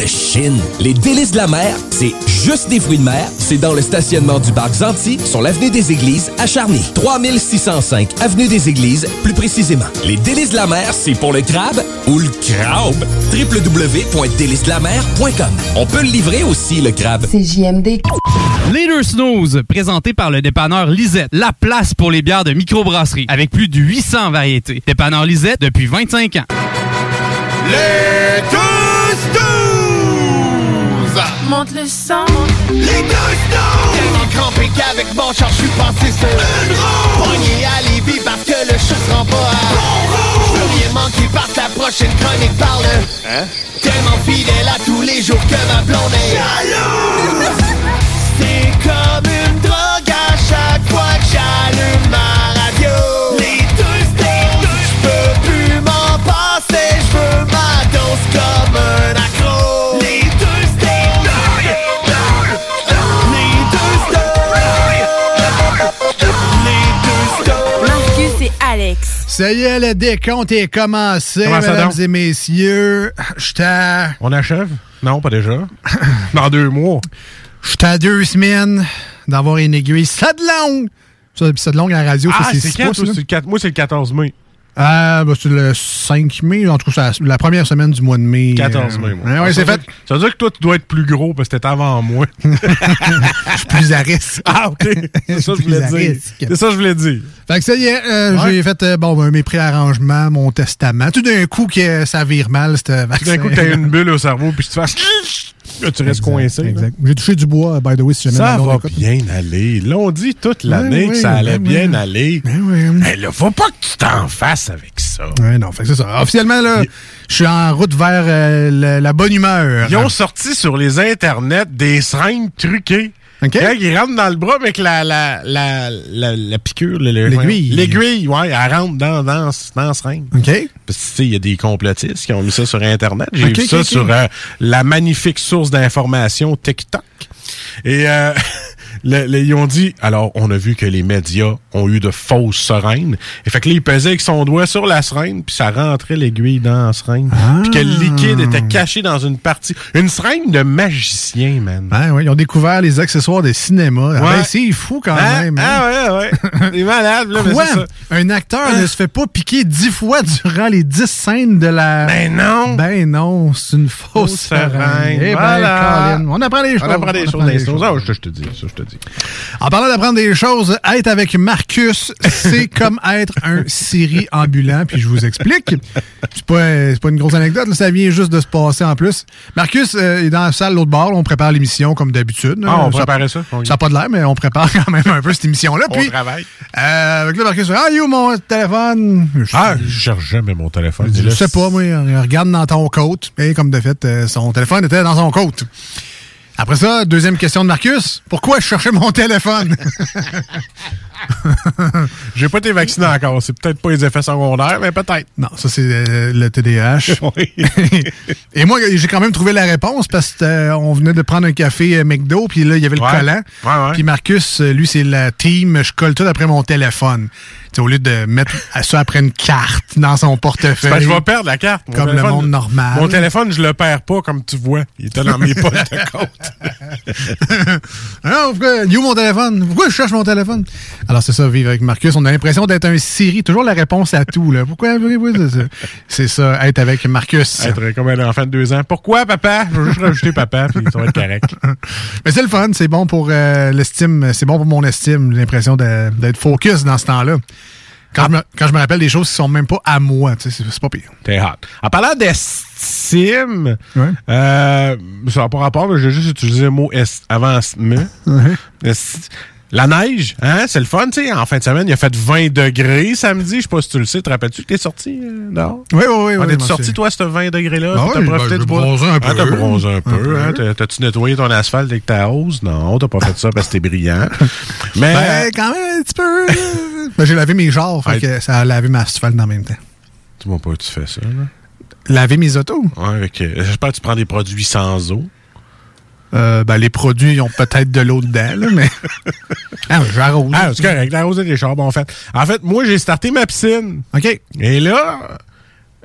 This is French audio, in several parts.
de Chine. Les délices de la mer, c'est juste des fruits de mer. C'est dans le stationnement du parc Zanti, sur l'avenue des Églises, à Charny. 3605 avenue des Églises, plus précisément. Les délices de la mer, c'est pour le crabe ou le crabe. www.délicesdelamer.com On peut le livrer aussi, le crabe. C'est JMD. Leader Snooze, présenté par le dépanneur Lisette, la place pour les bières de microbrasserie, avec plus de 800 variétés. Dépanneur Lisette depuis 25 ans. Les deux Monte le sang. Les deux stones Tellement crampé qu'avec mon char, je suis passé sur une roue à Lévis parce que le chat se rend pas à bon Je veux rien manquer parce que la prochaine chronique parle Hein? Tellement fidèle à tous les jours que ma blonde est jalouse! C'est comme une drogue à chaque fois que j'allume ma radio. Les deux stones Je peux plus m'en passer, je veux ma dose comme un Alex. Ça y est, le décompte est commencé, Comment ça mesdames donc? et messieurs. J'étais à... On achève? Non, pas déjà. Dans deux mois. J'étais à deux semaines d'avoir une aiguille. Ça de longue! Ça, ça de longue à la radio, Ah, c'est c'est six quand? pouces, toi? là. C'est le quatre- Moi, c'est le 14 mai. Ah, bah, c'est le 5 mai. En tout cas, c'est la première semaine du mois de mai. 14 euh, mai, moi. Ouais, ouais, Ça c'est veut fait. dire- Ça veut dire que toi, tu dois être plus gros parce que t'étais avant moi. Je suis plus à risque. Ah, OK. C'est ça que je voulais dire. C'est ça que je voulais dire. Fait que ça y est, euh, Ouais. j'ai fait euh, bon, ben, mes préarrangements, mon testament. Tout d'un coup, que ça vire mal, c'était Tout d'un coup, t'as une bulle au cerveau puis tu te fasses... Là, tu restes coincé. Exact. J'ai touché du bois, by the way, si jamais Ça va écoute. bien aller. Là, on dit toute l'année que ça allait bien aller. Ben oui. Hey, là, faut pas que tu t'en fasses avec ça. Ouais, non, fait que c'est ça. Officiellement, là, je suis en route vers euh, la, la bonne humeur. Ils ont sorti sur les internets des seringues truquées. OK. Quand ils rentrent dans le bras avec la, la, la, la, la piqûre, le- le- L'aiguille. L'aiguille, ouais, elle rentre dans, dans, dans la seringue. OK. Parce que, tu sais, il y a des complotistes qui ont mis ça sur Internet. J'ai Ok, vu ça sur euh, la magnifique source d'information TikTok. Et euh, le- le- ils ont dit, alors, on a vu que les médias ont eu de fausses seringues. Et fait que là, il pesait avec son doigt sur la seringue, puis ça rentrait l'aiguille dans la seringue. Puis que le liquide était caché dans une partie. Une seringue de magicien, man. Ben, ouais, ils ont découvert les accessoires de cinéma. Ah, Ouais. ben, c'est fou quand Ah, même. hein. ah ouais, ouais. C'est malade, là, mais Quoi? ça. Un acteur ne se fait pas piquer dix fois durant les dix scènes de la. Ben non! Ben non, c'est une fausse seringue. seringue. Eh ben, Voilà. Colin, on apprend des choses. On apprend des on choses. apprend des des choses. Ah, ça, je te dis. Ça, je te dis. En parlant d'apprendre des choses, être avec Marcus, c'est comme être un Siri ambulant, puis je vous explique. C'est pas, pas une grosse anecdote, là, ça vient juste de se passer en plus. Marcus euh, est dans la salle l'autre bord, on prépare l'émission comme d'habitude. Ah, on Ça- préparait ça. On Ça n'a pas de l'air, mais on prépare quand même un peu cette émission-là. On Puis, travaille. euh, avec là, Marcus, ah, you, mon téléphone? Je- Ah, je cherche jamais mon téléphone. je Là, sais pas, moi, regarde dans ton côte. Et comme de fait, euh, son téléphone était dans son côte. Après ça, deuxième question de Marcus. Pourquoi je cherchais mon téléphone? J'ai pas été vacciné encore. C'est peut-être pas les effets secondaires, mais peut-être. Non, ça, c'est euh, le TDAH. Oui. Et moi, j'ai quand même trouvé la réponse parce qu'on venait de prendre un café euh, McDo, puis là, il y avait le Ouais. collant. Ouais, ouais. Puis Marcus, euh, lui, c'est la team, je colle tout après mon téléphone. sais, au lieu de mettre ça après une carte dans son portefeuille. Ben, je vais perdre la carte. Mon Comme le monde normal. Mon téléphone, je le perds pas, comme tu vois. Il était dans mes poches de côte. Non, pourquoi, il est où mon téléphone? Pourquoi je cherche mon téléphone? Alors, c'est ça, vivre avec Marcus. On a l'impression d'être un Siri. Toujours la réponse à tout, là. Pourquoi? C'est ça? C'est ça, être avec Marcus. Être comme un enfant de deux ans. Pourquoi, papa? Je veux juste rajouter papa, puis ça va être correct. Mais c'est le fun, c'est bon pour euh, l'estime, c'est bon pour mon estime, j'ai l'impression d'être focus dans ce temps-là. Quand, je me, quand je me rappelle des choses qui sont même pas à moi, tu sais, c'est pas pire. T'es hot. En parlant d'estime, Ouais. euh, ça n'a pas rapport, j'ai juste utilisé le mot est avant. Est- La neige, hein, c'est le fun, tu sais. En fin de semaine, il a fait 20 degrés samedi. Je sais pas si tu le sais. Te rappelles-tu que t'es sorti euh, dehors? Oui, oui, oui. On oui, est sorti, toi, ce 20 degrés-là? Ah puis t'as oui, profité ben, du j'ai bois? bronzé un Ah, peu. t'as bronzé un peu. peu. hein? T'as- T'as-tu nettoyé ton asphalte avec ta hausse? Non, t'as pas fait ça parce que t'es brillant. Mais, Ben, quand même, un petit peu. Ben, j'ai lavé mes fait que ça a lavé ma asphalte en même temps. tu vois pas, tu fais ça, là? Laver mes autos? Ouais, avec, euh, J'espère que tu prends des produits sans eau. Euh, ben, les produits, ont peut-être de l'eau dedans, là, mais. ah, j'arrose. Ah, c'est correct. L'arroser des charbons, en fait. En fait, moi, j'ai starté ma piscine. OK. Et là,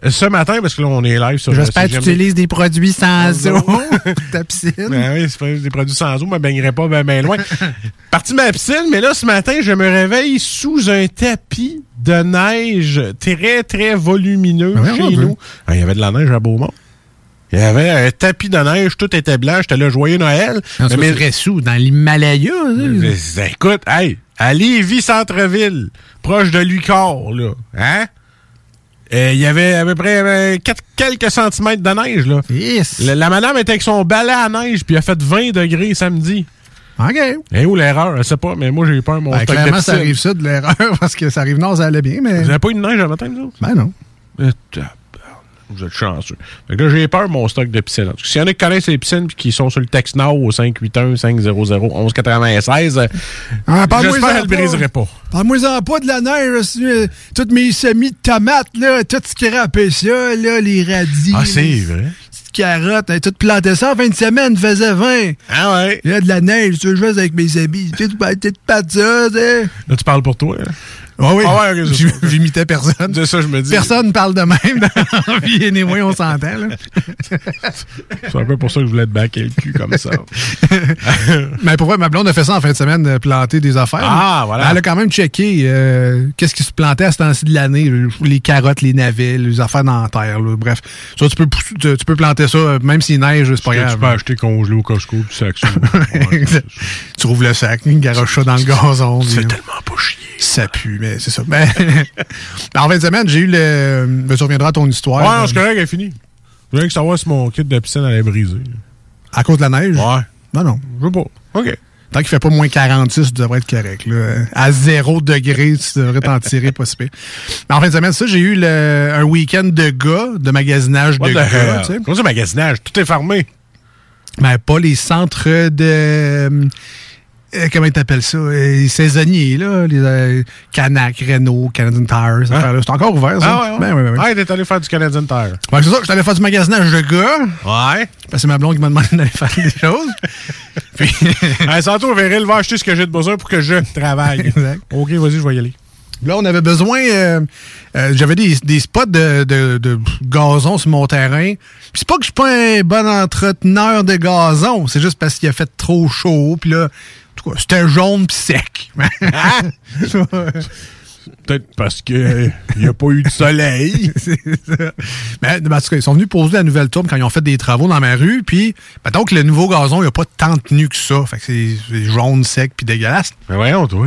ce matin, parce que là, on est live sur J'espère que tu utilises des produits sans eau ta piscine. Ben oui, c'est des produits sans eau, je me baignerai pas ben, ben loin. Parti de ma piscine, mais là, ce matin, je me réveille sous un tapis de neige très, très volumineux Ben chez nous. Ah, Il y avait de la neige à Beaumont. Il y avait un tapis de neige, tout était blanc, j'étais là, joyeux Noël. Non, c'est Mais- pas sous, dans l'Himalaya. Mais, mais, écoute, hey, à Lévis Centre-Ville, proche de Lucor, là, hein? Euh, Il y avait à peu près euh, quatre- quelques centimètres de neige, là. Yes. La, la madame était avec son balai à neige, puis elle a fait 20 degrés samedi. OK. Et où l'erreur? Je sais pas, mais moi, j'ai eu peur, mon Ben, stock clairement, ça arrive ça de l'erreur parce que ça arrive nord, ça allait bien, mais. Vous n'avez pas eu de neige le matin, nous autres? Ben non. Euh, Vous êtes chanceux. Fait que là, j'ai peur, mon stock de piscine. S'il y en a qui connaissent les piscines puis qui sont sur le texte Now au 581-500-1196, euh, Ah, parle-moi-en j'espère qu'elle ne briserait pas. Parle-moi-en pas de la neige. euh, Toutes mes semis de tomates, là, tout scrappé ça, là, les radis. Ah, c'est vrai? carottes, hein, tout planté ça en fin de semaine, faisait 20. Ah ouais? Il y a de la neige, tu veux fasse avec mes habits. Tu sais, tu pas de ça. Là, tu parles pour toi. hein? Ah oui, Ah ouais, j'imitais personne. C'est ça, je me dis. Personne parle de même dans la vie, anyway, on s'entend. C'est un peu pour ça que je voulais te baquer le cul comme ça. Mais pourquoi ma blonde a fait ça en fin de semaine, de planter des affaires? Ah, voilà. Elle a quand même checké euh, qu'est-ce qui se plantait à ce temps-ci de l'année. Les carottes, les navets, les affaires dans la terre. là. Bref, ça, tu peux, tu, tu peux planter ça, euh, même s'il neige, c'est pas Tu grave. peux acheter congelé au Costco puis sac tu rouvres le sac, garoche ça dans le gazon. C'est tellement. Ça pue, mais c'est ça. Ben, en fin de semaine, j'ai eu le... ben, tu reviendras à ton histoire. Ouais, non, c'est correct, elle est finie. Je voulais que savoir si mon kit de piscine allait briser. À cause de la neige? Ouais. Non, non. Je veux pas. OK. Tant qu'il fait pas moins 46, tu devrais être correct. Là. À zéro degré, tu devrais t'en tirer pas si pire. Mais en fin de semaine, ça, j'ai eu le- un week-end de gars, de magasinage What de gars. tu sais. Comment ça, magasinage? Tout est fermé. Mais pas les centres de... euh, comment ils t'appellent ça? euh, Les saisonniers, là. Les euh, Canac, Renault, Canadian Tire, ces affaires-là. C'est encore ouvert, ça? Hein? Ah ouais, ouais. Ben, ouais, ouais. Ah, t'es allé faire du Canadian Tire. Ouais, c'est ça, j'étais allé faire du magasinage de gars. Ouais. Parce que c'est ma blonde qui m'a demandé d'aller faire des choses. Puis, Hey, Santo Véril va acheter ce que j'ai de besoin pour que je travaille. Exact. OK, vas-y, je vais y aller. là, on avait besoin. euh, euh, J'avais des, des spots de, de- de gazon sur mon terrain. Puis c'est pas que je suis pas un bon entreteneur de gazon. C'est juste parce qu'il a fait trop chaud. Puis là, tout cas, c'était jaune puis sec. Peut-être parce qu'il n'y a pas eu de soleil. C'est ça. Mais ben, en tout cas, ils sont venus poser la nouvelle tourbe quand ils ont fait des travaux dans ma rue. Puis, mettons que le nouveau gazon, il n'y a pas tant de tenue que ça. Fait que c'est jaune, sec, puis dégueulasse. Mais voyons, toi.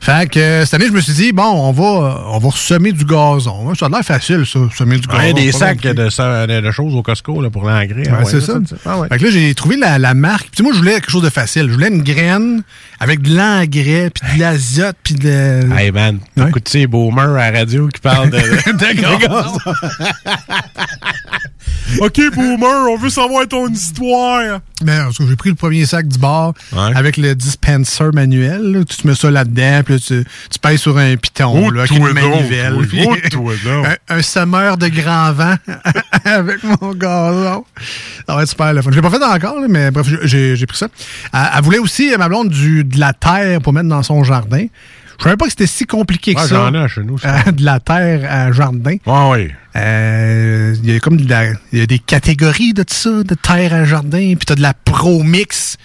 Fait que euh, cette année, je me suis dit, bon, on va, on va semer du gazon. hein. Ça a l'air facile, ça, semer du gazon. Il y a des sacs de, de- de choses au Costco là, pour l'engrais. Ouais, c'est ça. Ah ouais. Fait que là, j'ai trouvé la, la marque. Puis moi, je voulais quelque chose de facile. Je voulais une graine avec de l'engrais, puis de l'azote, puis de... Hey man, Ouais. Écoute, tu sais, boomers à la radio qui parlent de. de. OK, boomer, on veut savoir ton histoire. Mais en tout cas, j'ai pris le premier sac du bar Ouais. avec le dispenser manuel. là. Tu te mets ça là-dedans, puis là, tu, tu pèses sur un piton là, avec une manivelle. puis un, un semeur de grand vent avec mon gazon. Ça va être super le fun. Je l'ai pas fait encore, là, mais bref, j'ai- pris ça. Elle, elle voulait aussi, ma blonde, du, de la terre pour mettre dans son jardin. Je savais pas que c'était si compliqué que Ouais, ça. j'en ai chez nous, ça. Euh, de la terre à jardin. Ouais, oui. Euh, Il y a comme de la- il y a des catégories de tout ça, de terre à jardin, puis t'as de la Pro Mix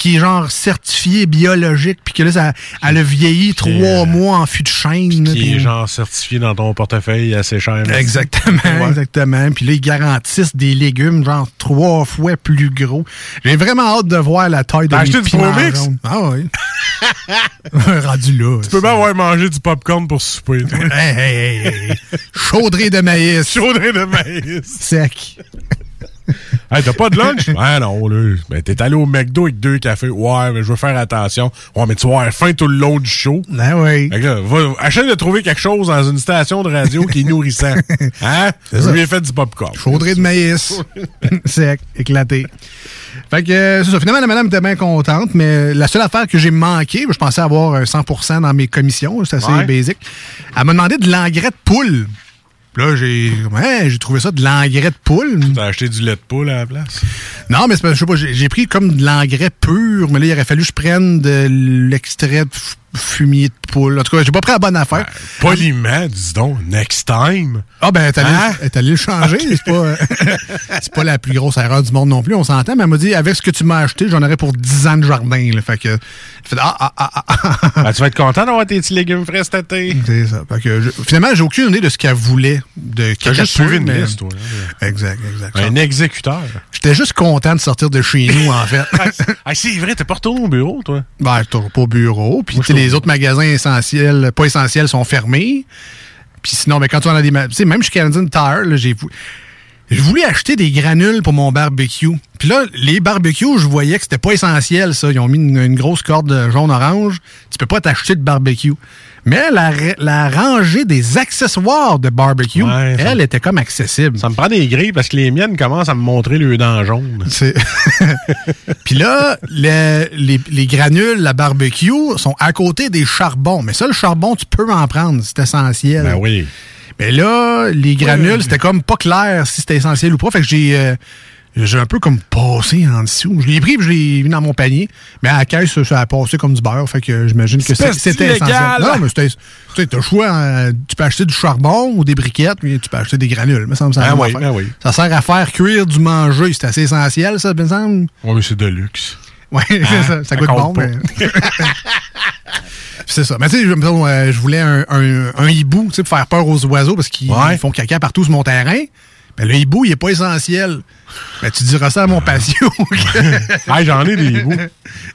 qui est genre certifiée biologique, puis que là, ça, elle a vieilli trois euh, mois en fût de chêne. là, Qui est genre certifié dans ton portefeuille assez cher. Exactement, Ouais. exactement. Puis là, ils garantissent des légumes genre trois fois plus gros. J'ai vraiment hâte de voir la taille de acheté du piments Pro Mix? jaunes. Ah oui. Rendu là. Tu peux bien avoir mangé du popcorn pour souper. hey, hey, hey. Chaudrée de maïs. Chaudrée de maïs. Sec. Hey, t'as pas de lunch? ah non, là. Ben, t'es allé au McDo avec deux cafés. Ouais, mais je veux faire attention. Ouais, mais tu vas avoir faim tout le long du show. Ben oui. Fait que là, va, essaie de trouver quelque chose dans une station de radio qui est nourrissant. Hein? Je lui ai fait du popcorn. Chaudrée de maïs. Sec, éclaté. Fait que euh, c'est ça. Finalement, la madame était bien contente, mais la seule affaire que j'ai manqué, je pensais avoir un 100% dans mes commissions, c'est assez Ouais. basique. Elle m'a demandé de l'engrais de poule. Là, j'ai ouais, j'ai trouvé ça de l'engrais de poule. T'as acheté du lait de poule à la place? Non, mais c'est pas- je sais pas, j'ai pris comme de l'engrais pur, mais là, il aurait fallu que je prenne de l'extrait de fumier de poule. En tout cas, j'ai pas pris la bonne affaire. Poliment, dis donc. Next time. Ah ben, allé, Hein? le changer. C'est pas, euh, c'est pas la plus grosse erreur du monde non plus, on s'entend. Mais elle m'a dit, avec ce que tu m'as acheté, j'en aurais pour 10 ans de jardin. Là. Fait que, fait, ah, ah, ah, ah, ah. Ben, tu vas être content d'avoir tes petits légumes frais cet été. C'est ça. Fait que je- finalement, j'ai aucune idée de ce qu'elle voulait. De T'as juste suivi une liste, toi. hein. Exact, exact. Un exécuteur. J'étais juste content de sortir de chez nous, en fait. ah, c'est vrai, t'es pas retourné au bureau, toi. Ben, je pas au bureau. Puis, Les autres magasins essentiels, pas essentiels, sont fermés. Puis sinon, ben, quand tu vas dans des... ma- Tu sais, même chez Canadian Tire, là, j'ai... Je voulais acheter des granules pour mon barbecue. Puis là, les barbecues, je voyais que c'était pas essentiel, ça. Ils ont mis une, une grosse corde jaune-orange. Tu peux pas t'acheter de barbecue. Mais la, la rangée des accessoires de barbecue, Ouais, elle était comme accessible. Ça me prend des grilles parce que les miennes commencent à me montrer le dents jaunes. C'est- Puis là, le- les, les granules, la barbecue, sont à côté des charbons. Mais ça, le charbon, tu peux en prendre, c'est essentiel. Ben oui. Mais là, les granules, c'était comme pas clair si c'était essentiel ou pas. Fait que j'ai euh, j'ai un peu comme passé en dessous. Je l'ai pris puis je l'ai mis dans mon panier. Mais à la caisse, ça, a passé comme du beurre. Fait que j'imagine que c'était essentiel. Non, mais c'était. Tu sais, t'as le choix. hein, tu peux acheter du charbon ou des briquettes, mais tu peux acheter des granules. Me semble, ça, Ben a oui, affaire. ben oui. ça sert à faire cuire du manger. C'est assez essentiel, ça, me semble. Oui, mais c'est de luxe. Oui, ça, ça goûte Ah, bon. mais- c'est ça. Mais tu sais, je, euh, je voulais un, un- un hibou, tu sais, pour faire peur aux oiseaux parce qu'ils Ouais. ils font caca partout sur mon terrain. Mais le hibou, il est pas essentiel. Mais tu diras ça à mon patio. Hey, j'en ai des bouts.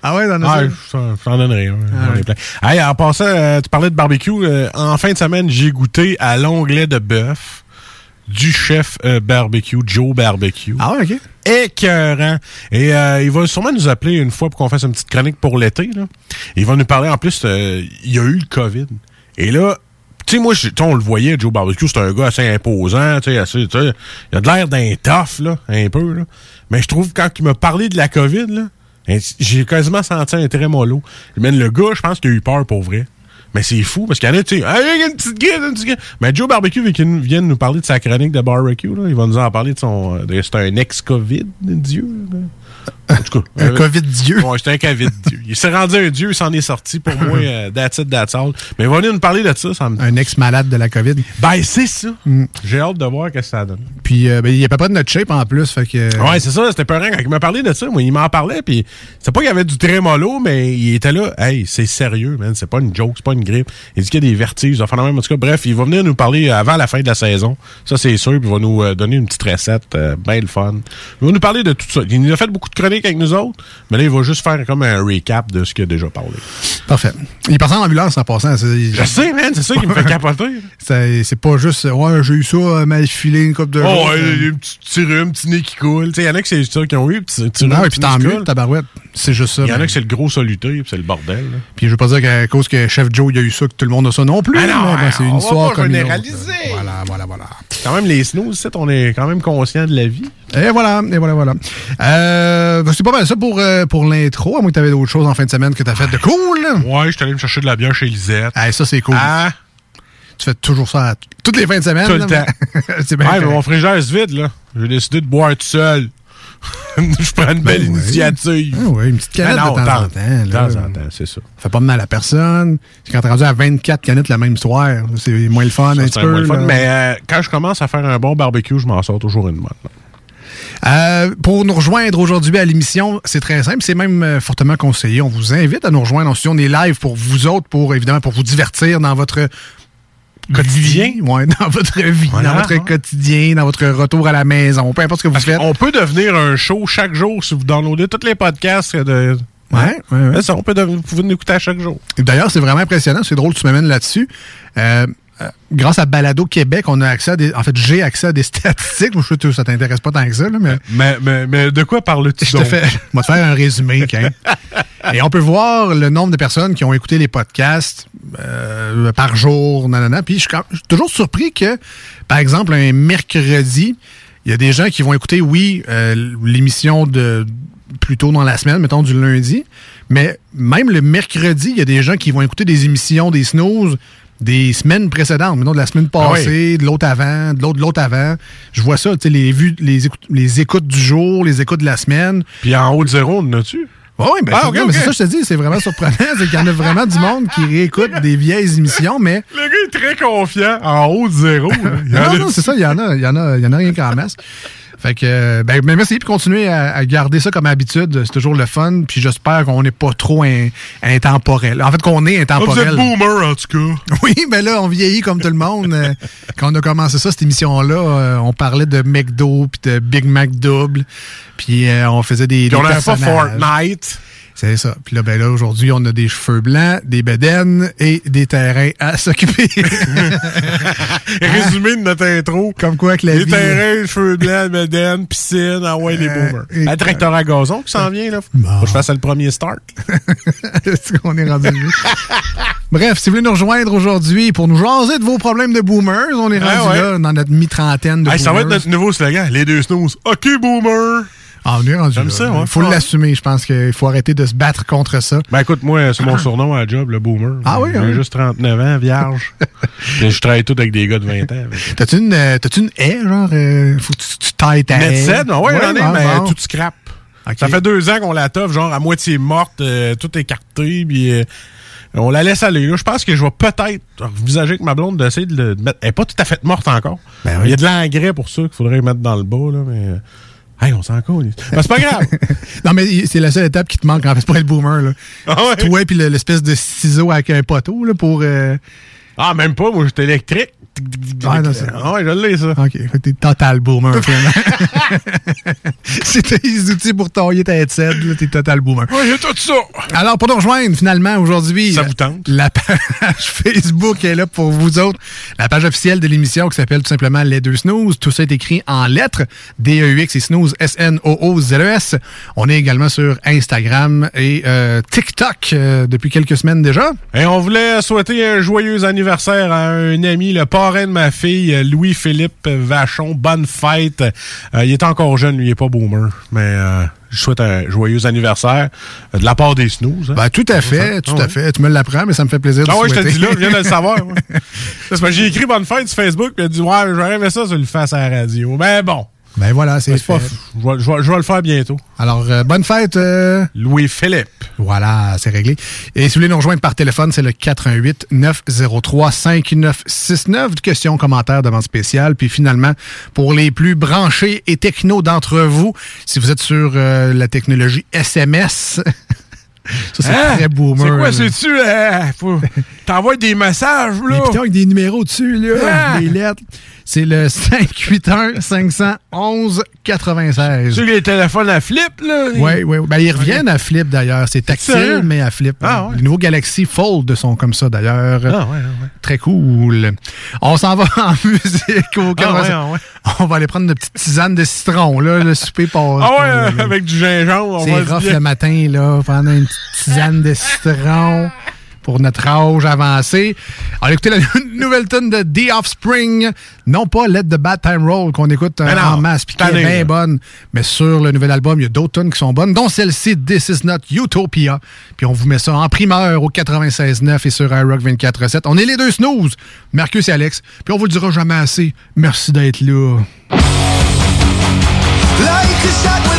ah ouais, Ah, t'en- t'en donnerai. un. J'en ai ouais. plein. Hey, en passant, euh, tu parlais de barbecue. euh, en fin de semaine, j'ai goûté à l'onglet de bœuf du chef euh, barbecue, Joe Barbecue. Ah ouais, OK. écœurant. Et euh, il va sûrement nous appeler une fois pour qu'on fasse une petite chronique pour l'été. là. Il va nous parler, en plus, euh, il y a eu le COVID. Et là, tu sais, moi, on le voyait, Joe Barbecue, c'est un gars assez imposant, tu sais, assez, tu sais, il a de l'air d'un tough, là, un peu, là. Mais je trouve, quand il m'a parlé de la COVID, là, j'ai quasiment senti un trait mollo. Mais le gars, je pense qu'il a eu peur pour vrai. Mais c'est fou, parce qu'il y en a, tu sais, Hey, il y a une petite guide, une petite guide. Mais Joe Barbecue, vient nous parler de sa chronique de barbecue, là, il va nous en parler de son. euh, C'est un ex-COVID, Dieu. En tout cas. Un euh, COVID-dieu. Ouais, c'est un COVID dieu. Il s'est rendu un dieu, il s'en est sorti pour moi, euh, that's it, that's all. Mais il va venir nous parler de ça. ça me... Un ex-malade de la COVID. Ben, c'est ça. Mm. J'ai hâte de voir ce que ça donne. Puis, euh, ben, il à peu près de notre shape en plus. Fait que. Ouais, c'est ça, c'était peurant quand il m'a parlé de ça. Moi, il m'en parlait, puis c'est pas qu'il y avait du trémolo, mais il était là. Hey, c'est sérieux, man. C'est pas une joke, c'est pas une grippe. Il dit qu'il y a des vertiges. Enfin, même, en tout cas, bref, il va venir nous parler avant la fin de la saison. Ça, c'est sûr, puis il va nous euh, donner une petite recette, euh, bien le fun. Il va nous parler de tout ça. Il nous a fait beaucoup de chroniques avec nous autres, mais là, il va juste faire comme un recap de ce qu'il a déjà parlé. Parfait. Il passe en ambulance en passant. Je sais, man, c'est ça qui me fait capoter. C'est pas juste, ouais, j'ai eu ça, euh, mal filé une coupe de Oh, ouais, des petits petits rhumes, petits nez qui sais, il y en a que c'est ça qui ont eu, Non, rhumes, et puis tant qui mieux, tabarouette. C'est juste ça. Il y en a que c'est le gros soluté, puis c'est le bordel. là. Puis je veux pas dire qu'à cause que Chef Joe il a eu ça, que tout le monde a ça non plus. Ah non, bon, c'est on une va histoire pas comme une autre. généraliser. Voilà, voilà, voilà. Quand même, les snooze, on est quand même conscient de la vie. Et voilà, et voilà, voilà. Euh, ben, c'est pas mal ça pour, euh, pour l'intro, à moins que t'avais d'autres choses en fin de semaine que t'as fait de cool. Ouais, je suis allé me chercher de la bière chez Lisette. Ah, ça, c'est cool. Ah, Tu fais toujours ça toutes les fins de semaine. Tout le là, temps. mais- c'est bien ouais, mais mon frigère se vide, là. J'ai décidé de boire tout seul. je prends une belle Ben ouais. initiative. Ah ouais, une petite canette Ah non, de temps en temps-. De temps en temps, c'est ça. Ça fait pas de mal à personne. C'est quand t'es rendu à 24 canettes le même soir. C'est moins le fun un Ça, petit c'est peu. moins le fun. Mais euh, quand je commence à faire un bon barbecue, je m'en sors toujours une bonne. Euh, pour nous rejoindre aujourd'hui à l'émission, c'est très simple. C'est même euh, fortement conseillé. On vous invite à nous rejoindre en studio. On est live pour vous autres, pour évidemment pour vous divertir dans votre Quotidien? Ouais, dans votre vie, Voilà, dans votre hein. quotidien, dans votre retour à la maison, peu importe ce que vous Parce faites. qu'on peut devenir un show chaque jour si vous downloadez tous les podcasts. De... Ouais, ouais, ouais. C'est ça, on peut devenir- vous pouvez nous écouter à chaque jour. D'ailleurs, c'est vraiment impressionnant. C'est drôle que tu m'amènes là-dessus. Euh, euh, grâce à Balado Québec, on a accès à des. En fait, j'ai accès à des statistiques. Moi, je sais que ça t'intéresse pas tant que ça, là, mais. Mais, mais, mais de quoi parles-tu Je te fais, vais te faire un résumé, Ken. Et on peut voir le nombre de personnes qui ont écouté les podcasts euh, par jour, nanana. Puis je suis quand- je suis toujours surpris que, par exemple, un mercredi, il y a des gens qui vont écouter, oui, euh, l'émission de plus tôt dans la semaine, mettons du lundi, mais même le mercredi, il y a des gens qui vont écouter des émissions, des snooze, des semaines précédentes, mettons de la semaine Ah passée, de l'autre avant, de l'autre de l'autre avant. Je vois ça, tu sais, les vues, les, écoutes, les écoutes du jour, les écoutes de la semaine. Puis en haut de zéro, on en a-tu? Oui, ben, Ah, non, mais c'est ça que je te dis, c'est vraiment surprenant, c'est qu'il y en a vraiment du monde qui réécoute des vieilles émissions, mais Le gars est très confiant. En haut de zéro. non, non, c'est ça, il y en a, il y en a, il y en a rien qu'en masse. Fait que, ben, ben, merci, puis continuez à, à garder ça comme habitude, c'est toujours le fun, puis j'espère qu'on n'est pas trop in- intemporel. En fait, qu'on est Ah, Vous êtes intemporel. boomer, en tout cas. Oui, ben là, on vieillit comme tout le monde. Euh, Quand on a commencé ça, cette émission-là, euh, on parlait de McDo, puis de Big Mac double, puis euh, on faisait des, Puis on n'avait pas. Fortnite. C'est ça. Puis là, ben là, aujourd'hui, on a des cheveux blancs, des bedaines et des terrains à s'occuper. Résumé de notre intro. Comme quoi que la Les vie... terrains, cheveux blancs, Médène, piscine, ah ouais, les Euh, boomers. et- Un tracteur à gazon qui s'en vient, là. Bon. Faut que je fasse le premier start. Est-ce qu'on est rendu là? Bref, si vous voulez nous rejoindre aujourd'hui pour nous jaser de vos problèmes de boomers, on est Ah rendu ouais. là dans notre mi-trentaine de Hey, ça va être boomers. notre nouveau slogan. Les deux snooze. OK, boomer. Ah, on est rendu J'aime ça, ouais. Il faut l'assumer. Je pense qu'il faut arrêter de se battre contre ça. Ben écoute, moi, c'est mon surnom à la job, le boomer. Ah oui, J'ai hein? juste 39 ans, vierge. Je travaille tout avec des gars de 20 ans. T'as-tu une, euh, t'as-tu une haie, genre? euh, faut que tu, tu tailles ta haie? Médecine, non, ouais, j'en ai, mais bon. tout scrap. Ok. Ça fait deux ans qu'on la toffe, genre à moitié morte, euh, tout écarté, puis on la laisse aller. là. Je pense que je vais peut-être envisager avec ma blonde d'essayer de le mettre. Elle n'est pas tout à fait morte encore. Ben oui. Il y a de l'engrais pour ça qu'il faudrait mettre dans le bas, là, mais. Hey, on s'en colle. Ben, c'est pas grave. Non, mais c'est la seule étape qui te manque, en fait, pour être boomer, là. Ah ouais? Toi, puis le- l'espèce de ciseau avec un poteau, là, pour... euh, Ah, même pas, moi, j'étais électrique. Ah, non, Ah ouais, je l'ai, ça. OK, fait que t'es total boomer, finalement. t'as les outils pour tailler ta headset, là, t'es total boomer. Ouais, j'ai tout ça. Alors, pour nous rejoindre, finalement, aujourd'hui... Ça vous tente? La page Facebook est là pour vous autres. La page officielle de l'émission qui s'appelle tout simplement Les Deux Snooze. Tout ça est écrit en lettres. D-E-U-X et Snooze, S-N-O-O-Z-E-S. On est également sur Instagram et euh, TikTok euh, depuis quelques semaines déjà. Et on voulait souhaiter un joyeux anniversaire à un ami, le parrain de ma fille, Louis-Philippe Vachon. Bonne fête. Euh, il est encore jeune, lui, il est pas boomer. Mais euh, je souhaite un joyeux anniversaire euh, de la part des snooze. hein. Ben, tout à fait, tout Ah ouais. à fait. Tu me l'apprends, mais ça me fait plaisir de Ah ouais, je te dis là, je viens de le savoir. j'ai écrit bonne fête sur Facebook, puis il a dit Ouais, j'aurais aimé ça, je le fasse à la radio. Ben bon, Ben voilà, c'est pas fait. Je vais, je je vais le faire bientôt. Alors, euh, bonne fête. euh, Louis-Philippe. Voilà, c'est réglé. Et si vous voulez nous rejoindre par téléphone, c'est le 88 903 5969. Questions, commentaires, demande spéciale. Puis finalement, pour les plus branchés et techno d'entre vous, si vous êtes sur euh, la technologie SMS, ça c'est Hein? très boomer. C'est quoi, c'est-tu? euh, faut- T'envoies des messages, Des là? pitons avec des numéros dessus, là, Ah! des lettres. C'est le 581 511 96. Tu sais, les téléphones à flip, là? Oui, oui. Ben, ils reviennent à Flip d'ailleurs. C'est tactile, mais à Flip. Ah, ouais. Les nouveaux Galaxy Fold sont comme ça d'ailleurs. Ah, ouais, ouais. Très cool. On s'en va en musique au Ah, ouais, ouais. On va aller prendre une petite tisane de citron, là. Le souper passe. Ah ouais, là. avec du gingembre, C'est rough bien. le matin, là. Prendre une petite tisane de citron pour notre âge avancé. On va écouter la nouvelle tune de The Offspring. Non pas Let the Bad Time Roll qu'on écoute euh, non, en masse puis qui est bien bonne. Mais sur le nouvel album, il y a d'autres tunes qui sont bonnes, dont celle-ci, This Is Not Utopia. Puis on vous met ça en primeur au 96.9 et sur iRock 24.7. On est les deux snooze, Marcus et Alex. Puis on vous le dira jamais assez. Merci d'être là. Like a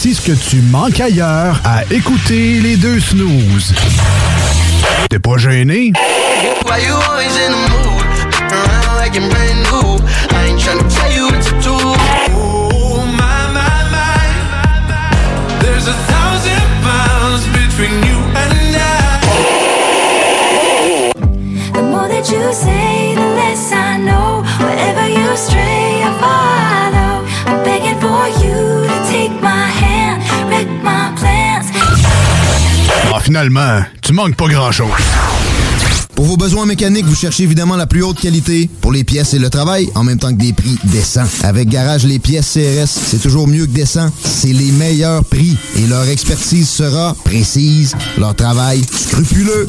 Voici ce que tu manques ailleurs à écouter les deux snooze. T'es pas gêné? Why you always in the mood? Around like I'm brand new. I ain't tryna tell you what to do. Oh my my my. There's a thousand miles between you and I. The more that you say, the less I know. Wherever you stray, I follow. Ah, finalement, tu manques pas grand-chose. Pour vos besoins mécaniques, vous cherchez évidemment la plus haute qualité pour les pièces et le travail, en même temps que des prix décents. Avec Garage Les Pièces CRS, c'est toujours mieux que décent. C'est les meilleurs prix et leur expertise sera précise, leur travail scrupuleux.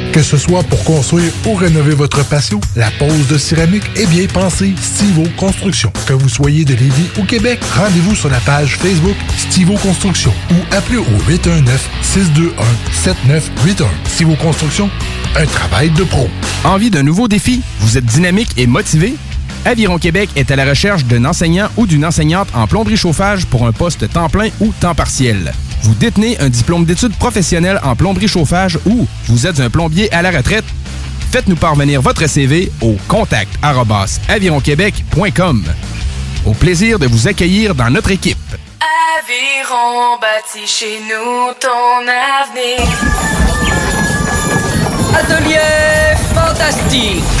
Que ce soit pour construire ou rénover votre patio, la pose de céramique est bien pensée Stivo Construction. Que vous soyez de Lévis ou Québec, rendez-vous sur la page Facebook Stivo Construction ou appelez au 819-621-7981. Stivo Construction, un travail de pro. Envie d'un nouveau défi? Vous êtes dynamique et motivé? Aviron Québec est à la recherche d'un enseignant ou d'une enseignante en plomberie chauffage pour un poste temps plein ou temps partiel. Vous détenez un diplôme d'études professionnelles en plomberie chauffage ou vous êtes un plombier à la retraite? Faites-nous parvenir votre CV au contact avironquebec.com. Au plaisir de vous accueillir dans notre équipe. Aviron bâti chez nous ton avenir. Atelier fantastique.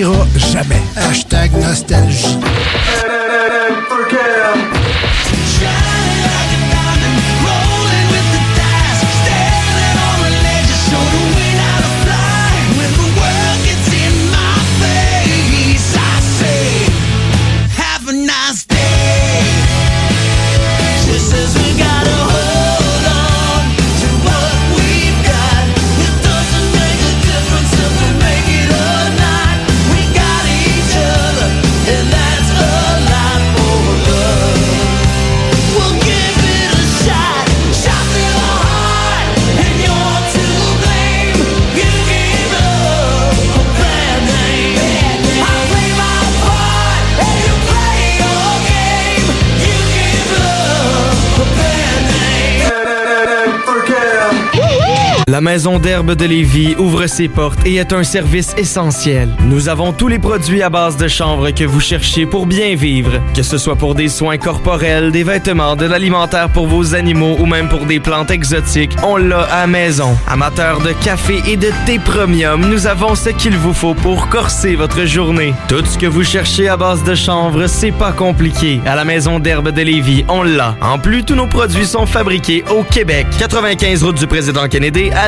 n'oubliera jamais. Hashtag nostalgie. La Maison d'herbe de Lévis ouvre ses portes et est un service essentiel. Nous avons tous les produits à base de chanvre que vous cherchez pour bien vivre. Que ce soit pour des soins corporels, des vêtements, de l'alimentaire pour vos animaux ou même pour des plantes exotiques, on l'a à maison. Amateurs de café et de thé premium, nous avons ce qu'il vous faut pour corser votre journée. Tout ce que vous cherchez à base de chanvre, c'est pas compliqué. À la Maison d'herbe de Lévis, on l'a. En plus, tous nos produits sont fabriqués au Québec. 95 route du président Kennedy à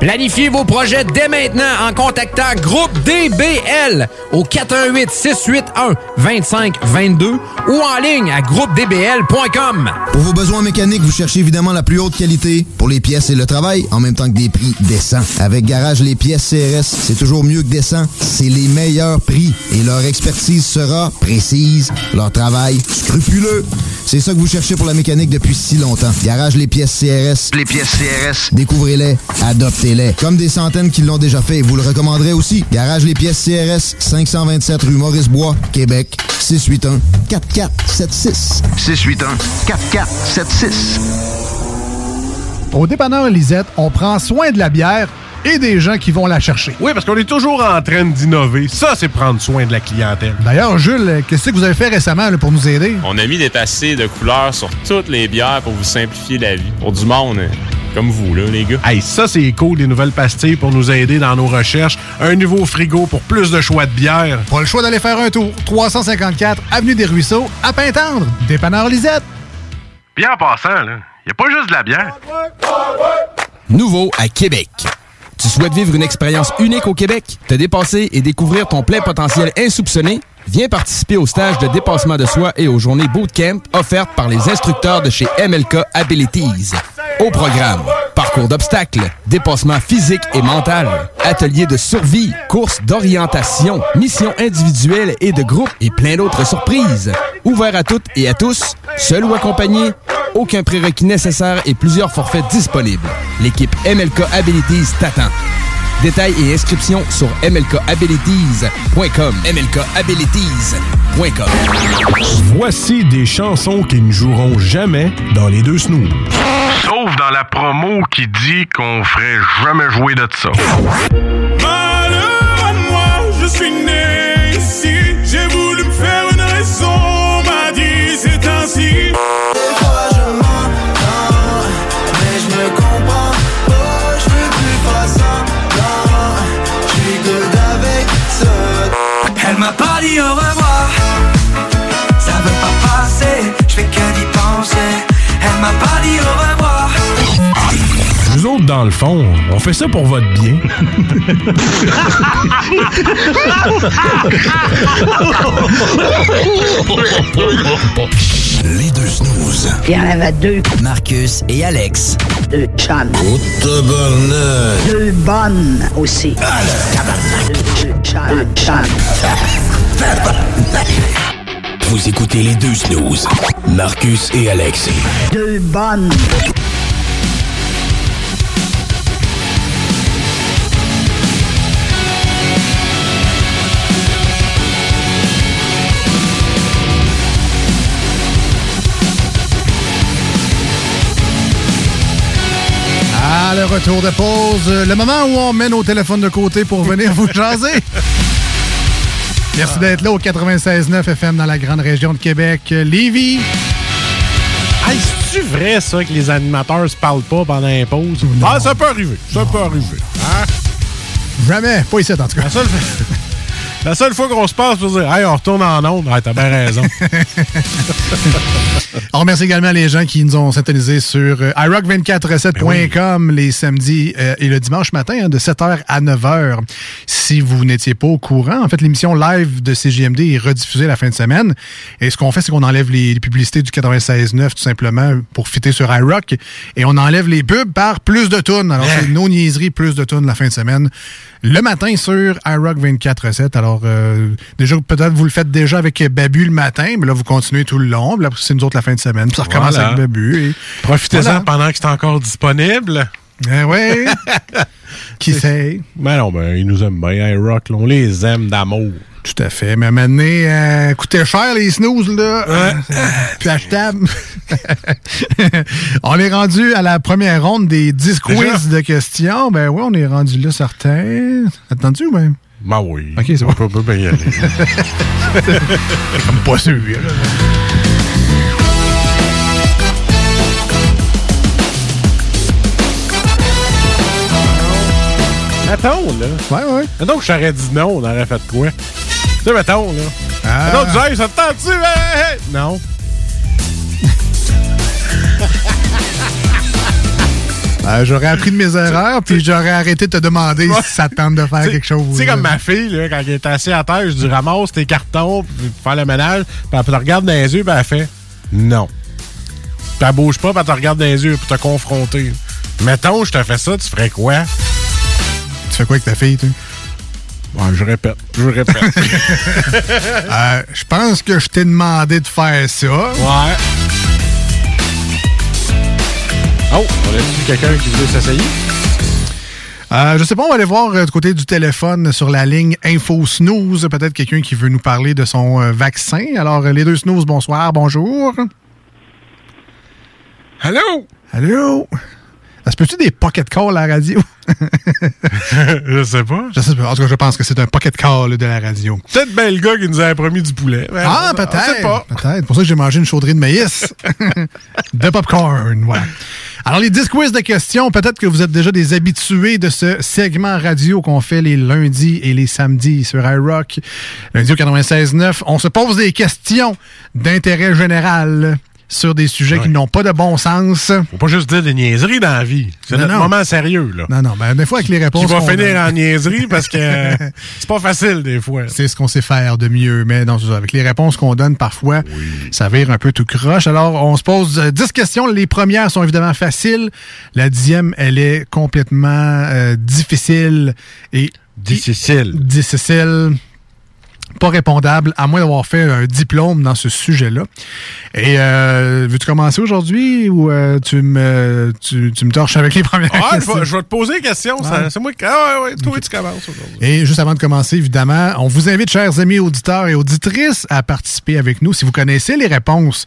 Planifiez vos projets dès maintenant en contactant Groupe DBL au 418 681 2522 ou en ligne à groupedbl.com. Pour vos besoins mécaniques, vous cherchez évidemment la plus haute qualité pour les pièces et le travail, en même temps que des prix décents. Avec Garage Les Pièces CRS, c'est toujours mieux que décent. C'est les meilleurs prix et leur expertise sera précise, leur travail scrupuleux. C'est ça que vous cherchez pour la mécanique depuis si longtemps. Garage Les Pièces CRS. Les pièces CRS. Découvrez-les, Comme des centaines qui l'ont déjà fait et vous le recommanderez aussi. Garage Les Pièces CRS, 527 rue Maurice-Bois, Québec, 681 4476. 681 4476. Au dépanneur Lisette, on prend soin de la bière et des gens qui vont la chercher. Oui, parce qu'on est toujours en train d'innover. Ça, c'est prendre soin de la clientèle. D'ailleurs, Jules, qu'est-ce que vous avez fait récemment là, pour nous aider? On a mis des passés de couleurs sur toutes les bières pour vous simplifier la vie. Pour du monde euh, comme vous, là, les gars. Hey, ça, c'est cool, des nouvelles pastilles pour nous aider dans nos recherches. Un nouveau frigo pour plus de choix de bière. Pas le choix d'aller faire un tour. 354 Avenue des Ruisseaux, à Pintendre. Dépanneur Lisette. Bien en passant, là, y a pas juste de la bière. Nouveau à Québec. Tu souhaites vivre une expérience unique au Québec, te dépasser et découvrir ton plein potentiel insoupçonné? Viens participer au stage de dépassement de soi et aux journées bootcamp offertes par les instructeurs de chez MLK Abilities. Au programme, parcours d'obstacles, dépassement physique et mental, ateliers de survie, courses d'orientation, missions individuelles et de groupe et plein d'autres surprises. Ouvert à toutes et à tous, seul ou accompagné, aucun prérequis nécessaire et plusieurs forfaits disponibles. L'équipe MLK Abilities t'attend. Détails et inscriptions sur mlkabilities.com. mlkabilities.com. Voici des chansons qui ne joueront jamais dans les deux snooze. Sauf dans la promo qui dit qu'on ferait jamais jouer de ça. Malheur à moi, je suis né ici. Pas dit au revoir. Ça veut pas passer, je fais que d'y penser. Elle m'a pas dit au revoir. Nous autres, dans le fond, on fait ça pour votre bien. Les deux snooze. Il y en avait deux. Marcus et Alex. Deux chums. Oh, tabarnak. Deux bonnes aussi. Deux, deux chums. Deux chums. Vous écoutez les deux snooze. Marcus et Alex. Deux bonnes. Ah, le retour de pause. Le moment où on met nos téléphones de côté pour venir vous jaser. Merci d'être là au 96.9 FM dans la grande région de Québec. Lévis. Hey, c'est-tu vrai, ça, que les animateurs se parlent pas pendant les pauses? Ah, ça peut arriver. Ça peut arriver. Hein? Jamais. Pas ici, en tout cas. Seule, la seule fois qu'on se passe pour dire, hey, on retourne en onde. Ouais, t'as bien raison. On remercie également les gens qui nous ont syntonisés sur euh, iRock247.com les samedis euh, et le dimanche matin hein, de 7h à 9h. Si vous n'étiez pas au courant, en fait, l'émission live de CGMD est rediffusée la fin de semaine. Et ce qu'on fait, c'est qu'on enlève les, les publicités du 96.9 tout simplement pour fitter sur iRock et on enlève les pubs par plus de tunes. Alors, c'est nos niaiseries, plus de tunes la fin de semaine. Le matin sur iRock 24-7. Alors, euh, déjà, peut-être vous le faites déjà avec Babu le matin, mais là, vous continuez tout le long. Là, c'est nous autres la fin de semaine. Puis ça recommence Voilà. avec Babu. Profitez-en voilà. pendant que c'est encore disponible. Eh oui. Qui sait? Ben non, ben, ils nous aiment bien, iRock. On les aime d'amour. Tout à fait. Mais maintenant, euh, coûtait cher les snooze, là. Euh, Puis achetable. on est rendu à la première ronde des 10 quiz de questions. Ben oui, on est rendu là, certains. Attendu ou même? Ben oui. Ok, c'est bon. On peut bien y aller. Comme pas sûr. Attends, là. Ouais, ouais. Mettons que j'aurais dit non, on aurait fait quoi? Tu sais, mettons, là. Ah. Mettons, tu ça te tente-tu? Hey, hey. Non. Euh, j'aurais appris de mes erreurs, puis j'aurais arrêté de te demander si ça te tente de faire quelque chose. Tu sais, comme ma fille, là, quand elle est assise à terre, je dis ramasse tes cartons, puis faire le ménage, puis elle te regarde dans les yeux, puis elle fait non. Puis elle bouge pas, puis elle te regarde dans les yeux pour te confronter. Mettons, je te fais ça, tu ferais quoi? Tu fais quoi avec ta fille, toi? Ouais, je répète, je répète. Euh, je pense que je t'ai demandé de faire ça. Ouais. Oh, on a-tu quelqu'un qui voulait s'essayer? Euh, je sais pas, on va aller voir euh, du côté du téléphone sur la ligne Info Snooze. Peut-être quelqu'un qui veut nous parler de son euh, vaccin. Alors, euh, les deux Snooze, bonsoir, bonjour. Allô? Allô? Ça se peut-tu des pocket calls à la radio? je sais pas. Je sais pas. En tout cas, je pense que c'est un pocket call de la radio. Peut-être ben le gars qui nous avait promis du poulet. Ben, Ah, peut-être. pas. Peut-être. C'est pour ça que j'ai mangé une chaudrée de maïs. de popcorn, voilà. Alors, les 10 quiz de questions, peut-être que vous êtes déjà des habitués de ce segment radio qu'on fait les lundis et les samedis sur iRock. Lundi au 96.9, on se pose des questions d'intérêt général sur des sujets qui n'ont pas de bon sens. Faut pas juste dire des niaiseries dans la vie. C'est notre non. moment sérieux, là. Non, non, ben, des fois, avec les réponses. Qui va finir en niaiserie parce que c'est pas facile, des fois. C'est ce qu'on sait faire de mieux. Mais non, avec les réponses qu'on donne parfois, ça vire un peu tout croche. Alors, on se pose euh, 10 questions. Les premières sont évidemment faciles. La dixième, elle est complètement euh, difficile et... Difficile. Difficile. Pas répondable, à moins d'avoir fait un diplôme dans ce sujet-là. Et euh, veux-tu commencer aujourd'hui ou euh, tu, me, tu, tu me torches avec les premières Ah, je questions? vais, je vais te poser des questions. C'est moi qui. Ah, ouais, ouais. Toi, tu commences aujourd'hui. Et juste avant de commencer, évidemment, on vous invite, chers amis auditeurs et auditrices, à participer avec nous. Si vous connaissez les réponses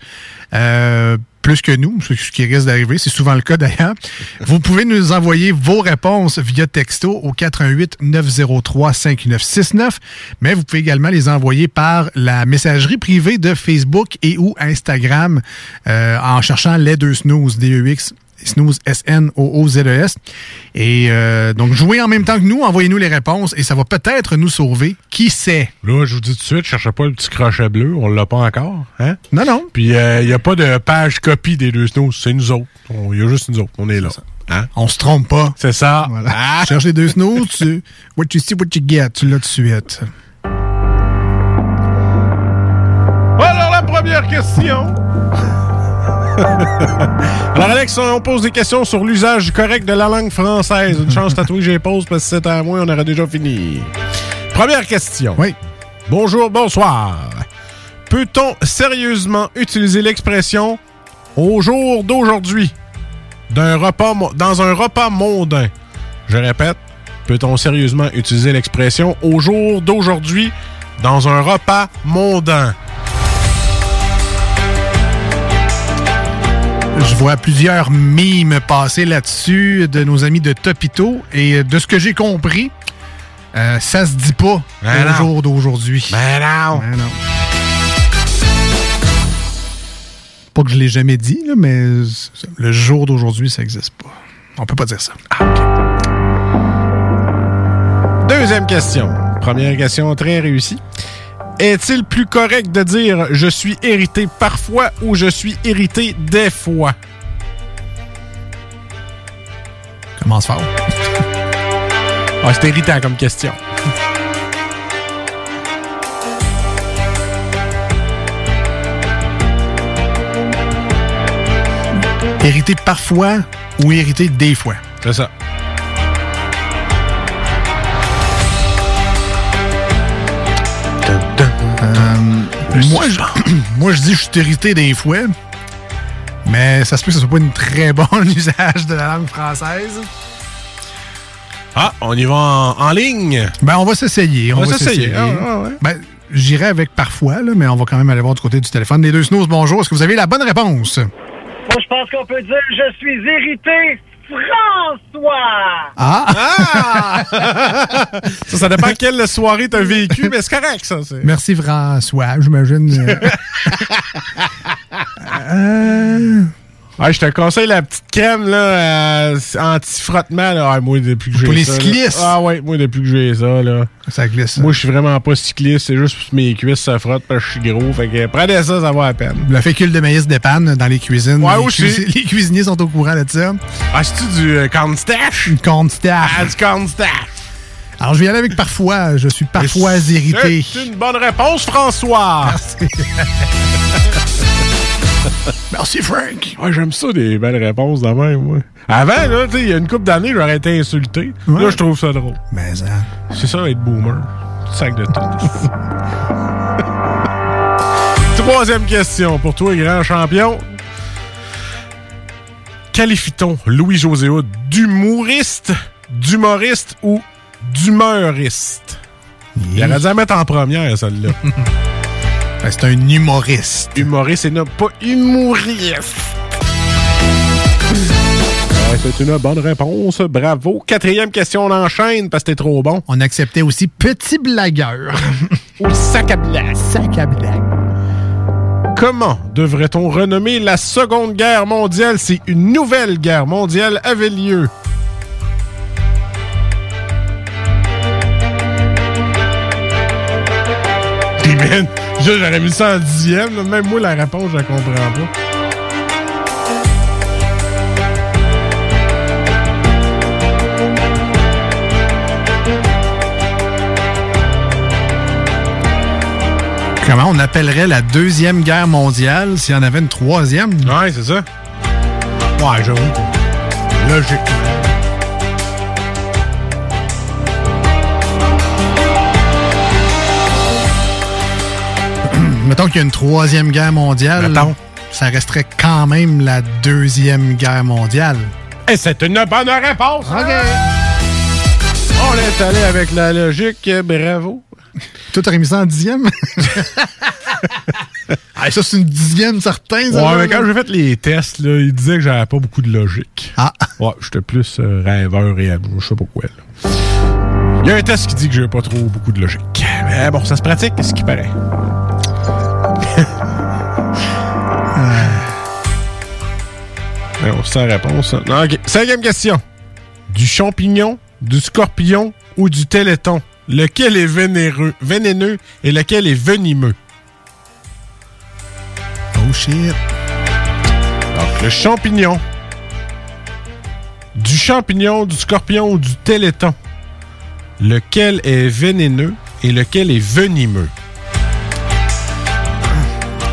euh, plus que nous, ce qui risque d'arriver, c'est souvent le cas d'ailleurs, vous pouvez nous envoyer vos réponses via texto au 88 903 5969, mais vous pouvez également les envoyer par la messagerie privée de Facebook et ou Instagram euh, en cherchant les deux snooze, D-E-X Snooze, S-N-O-O-Z-E-S. E Et euh, donc, jouez en même temps que nous, envoyez-nous les réponses et ça va peut-être nous sauver. Qui sait? Là, je vous dis tout de suite, cherchez pas le petit crochet bleu. On l'a pas encore. Hein? Non, non. Puis, il n'y a pas de page copie des deux snows. C'est nous autres. Il y a juste nous autres. On est là. Hein? On se trompe pas. C'est ça. Voilà. Ah! Cherche les deux snooze, tu, what you see, what you get, tu l'as tout de suite. Alors, la première question. Alors, Alex, on pose des questions sur l'usage correct de la langue française. Une chance tatouée que je les pose parce que c'était à moi, on aurait déjà fini. Première question. Oui. Bonjour, bonsoir. Peut-on sérieusement utiliser l'expression au jour d'aujourd'hui d'un repas mo- dans un repas mondain? Je répète, peut-on sérieusement utiliser l'expression au jour d'aujourd'hui dans un repas mondain? Je vois plusieurs mimes passer là-dessus de nos amis de Topito et de ce que j'ai compris, euh, ça se dit pas Ben au non. jour d'aujourd'hui. Ben non. Ben non. Pas que je l'ai jamais dit, là, mais le jour d'aujourd'hui, ça existe pas. On peut pas dire ça. Deuxième question. Première question très réussie. Est-il plus correct de dire je suis irrité parfois ou je suis irrité des fois? Commence fort. Ah, c'est irritant comme question. Hérité parfois ou hérité des fois? C'est ça. Euh, moi, je, moi, je dis que je suis hérité des fois, mais ça se peut que ce soit pas une très bonne usage de la langue française. Ah, on y va en, en ligne. Ben, on va s'essayer. On va s'essayer. Ah, ah, ouais. Ben, j'irai avec parfois, là, mais on va quand même aller voir du côté du téléphone. Les deux snows, bonjour. Est-ce que vous avez la bonne réponse? Moi, je pense qu'on peut dire je suis irrité, François! Ah! ça, ça dépend quelle soirée t'as vécu, mais c'est correct, ça. c'est- Merci François, j'imagine. Euh, Ouais, je te conseille la petite crème là, euh, anti-frottement. Là. Ah, moi, depuis que j'ai Pour les ça, là- cyclistes. Ah ouais, moi, depuis que j'ai ça, là. Ça glisse. Moi, je suis vraiment pas cycliste. C'est juste que mes cuisses se frottent parce que je suis gros. Fait que prenez ça, ça va à peine. Le fécule de maïs dépanne dans les cuisines. Ouais, les, aussi. les cuisiniers sont au courant de ça. Ah, c'est-tu du euh, corn stash? Une corn stash. Ah, du corn stash. Alors, je vais y aller avec parfois. Je suis parfois irrité. C'est une bonne réponse, François. Merci, Frank. Ouais, j'aime ça, des belles réponses de même, moi. Avant, là, tu sais, il y a une couple d'années, j'aurais été insulté. Là, je trouve ça drôle. Mais ça. C'est ça, être boomer. Sac de tout. Troisième question pour toi, grand champion. Qualifie-t-on Louis-José d'humoriste, d'humoriste ou d'humeuriste? Il aurait dû la mettre en première, celle-là. Ben, c'est un humoriste. Humoriste et non pas humoriste. Ouais, c'est une bonne réponse. Bravo. Quatrième question, on enchaîne parce que t'es trop bon. On acceptait aussi petit blagueur. Ou sac à blague. Sac à blague. Comment devrait-on renommer la Seconde Guerre mondiale si une nouvelle guerre mondiale avait lieu? J'aurais mis ça en dixième. là. Même moi, la réponse, je la comprends pas. Comment on appellerait la deuxième guerre mondiale s'il y en avait une troisième? Ouais, c'est ça. Ouais, j'avoue. Logique. Mettons qu'il y a une troisième guerre mondiale. Mettons. Ça resterait quand même la deuxième guerre mondiale. Et c'est une bonne réponse. OK. On est allé avec la logique. Bravo. Toi, t'aurais mis ça en dixième? Ah, ça, c'est une dixième, certain. ça, Ouais, mais quand j'ai fait les tests, là, il disait que j'avais pas beaucoup de logique. Ah. Ouais, j'étais plus euh, rêveur et je sais pas quoi. là. Il y a un test qui dit que j'ai pas trop beaucoup de logique. Mais bon, ça se pratique, ce qui paraît. Alors, hein. Cinquième question. Du champignon, du scorpion ou du téléthon? Lequel est vénéreux, vénéneux et lequel est venimeux? Oh shit. Le champignon. Du champignon, du scorpion ou du téléthon? Lequel est vénéneux et lequel est venimeux?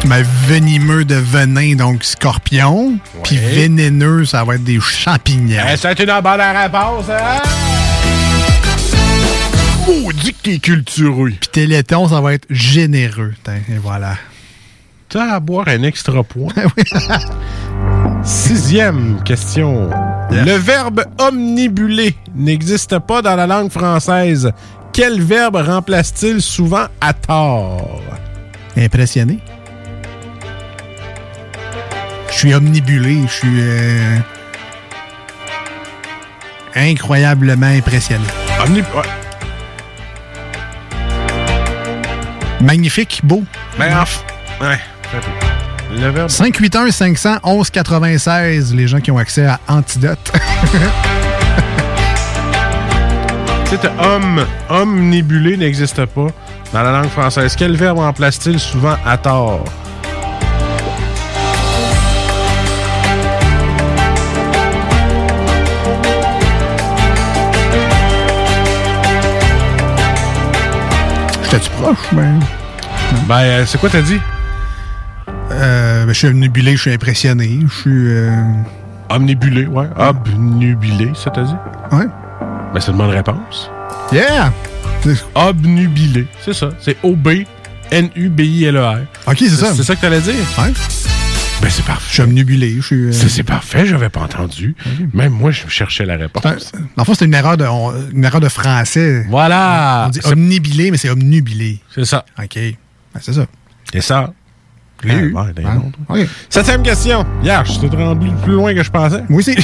Mais venimeux de venin, donc scorpion. Puis vénéneux, ça va être des champignons. Eh, c'est une bonne réponse, hein? Maudit que t'es cultureux. Puis téléthon, ça va être généreux. Tain, Et voilà. T'as à boire un extra point. Sixième question. Le verbe omnibuler n'existe pas dans la langue française. Quel verbe remplace-t-il souvent à tort? Impressionné. Je suis omnibulé. Je suis euh, incroyablement impressionné. Omni... ouais. Magnifique, beau. Ben, ouais. verbe 581 500 11 96 les gens qui ont accès à Antidote. Sais, t'as homme, omnibulé n'existe pas dans la langue française. Quel verbe remplace-t-il souvent à tort? J'étais-tu proche, ben? Ben, euh, c'est quoi t'as dit? Euh, ben, je suis omnibulé, je suis impressionné. Je suis. euh, Omnibulé, ouais. Obnubilé, ça t'a dit? Ouais. Ben, c'est une bonne réponse. Yeah! Obnubilé, c'est ça. C'est O-B-N-U-B-I-L-E-R. Ok, c'est ça. C'est ça que t'allais dire? Ouais. Ben, c'est parfait. Je suis omnibulé. Je euh, C'est c'est parfait, j'avais pas entendu. Même moi, je cherchais la réponse. c'est le fond, c'est une erreur de, on- une erreur de français. Voilà! On dit C'est- omnibilé, mais c'est omnubilé. C'est ça. OK. Ben, c'est ça. Et ça? Je eu. Ah, ouais, d'un Hein? autre. OK. Septième question. Hier, je suis rendu plus loin que je pensais. Moi aussi.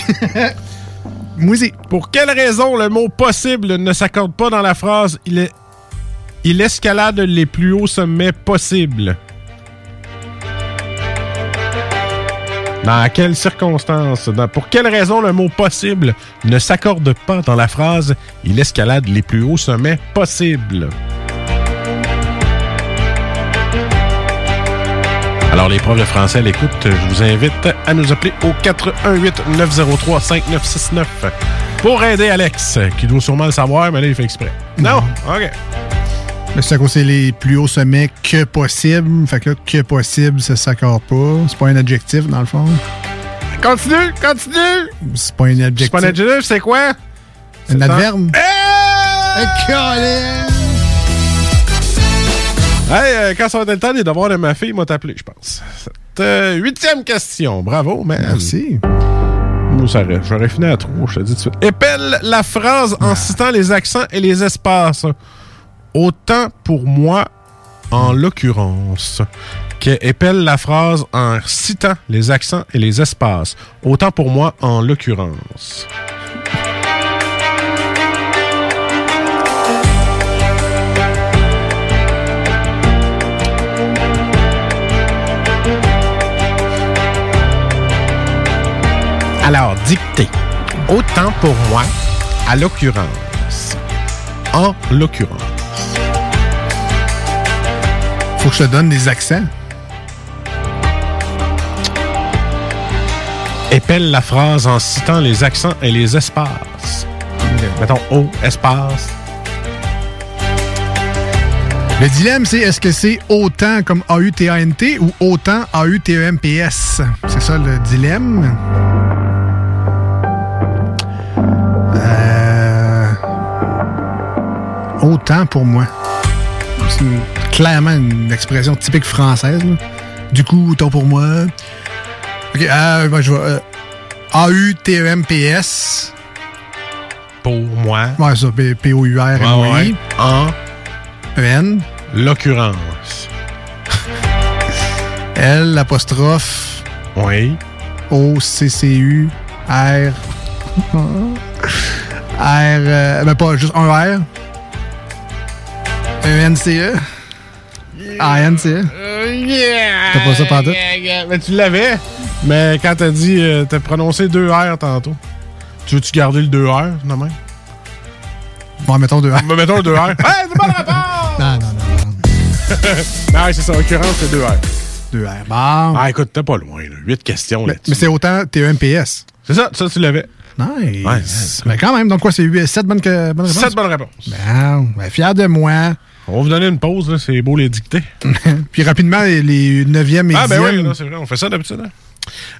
Moi aussi. Pour quelle raison le mot possible ne s'accorde pas dans la phrase il, est, il escalade les plus hauts sommets possibles? Dans quelles circonstances, dans- pour quelle raison le mot possible ne s'accorde pas dans la phrase Il escalade les plus hauts sommets possibles? Alors, les profs de français à l'écoute, je vous invite à nous appeler au 418-903-5969 pour aider Alex, qui doit sûrement le savoir, mais là, il fait exprès. Non? OK. Mais c'est à cause les plus hauts sommets que possible. Fait que là, que possible, ça s'accorde pas. C'est pas un adjectif, dans le fond. Continue, continue! C'est pas un adjectif. C'est pas un adjectif, c'est quoi? Un adverbe. Hey! Hey, euh, quand ça va être le temps des devoirs de ma fille, il m'a t'appelé, je pense. Cette euh, huitième question. Bravo, man. Merci. Moi, j'aurais fini à trop, je te dis tout de suite. Épelle la phrase en citant les accents et les espaces. Autant pour moi, en l'occurrence. Que épelle la phrase en citant les accents et les espaces. Autant pour moi, en l'occurrence. Alors, dictée. Autant pour moi, à l'occurrence. En l'occurrence. Faut que je te donne des accents. Épelle la phrase en citant les accents et les espaces. Mettons O, espace. Le dilemme, c'est est-ce que c'est autant comme A-U-T-A-N-T ou autant A-U-T-E-M-P-S? C'est ça le dilemme. Euh, Autant pour moi. C'est une- clairement une expression typique française. là. Du coup, autant pour moi. Ok, euh, ben, je vais. euh, A-U-T-E-M-P-S. Pour moi. Ouais, ça, P- P-O-U-R-M-O-I. Ouais, ouais. En E-N. l'occurrence. L, l'apostrophe. Oui. O, C, C, U, R. R, euh, ben pas juste un R. E, N, C, E. A, N, C, E. T'as pas ça pantoute? Mais tu l'avais. Mais quand t'as dit, euh, t'as prononcé deux R tantôt. Tu veux-tu garder le 2 R, non même? Bon, mettons deux R. Ben, mettons le 2 R. hey, c'est pas la réponse! Non, non, non. Ah, c'est ça, en l'occurrence, c'est 2 R. Deux R. Bon. Ah, écoute, t'es pas loin, là. 8 questions là-dessus. mais c'est autant TEMPS. C'est ça, ça, tu l'avais. Nice. Ouais, mais quand même, donc quoi, c'est 7 bonnes, que- bonnes réponses? 7 bonnes réponses. Bon, ben, fier de moi. On va vous donner une pause. C'est beau les dicter. Puis rapidement, les 9e et 10e. Ah, ben oui, c'est vrai, on fait ça d'habitude. Hein?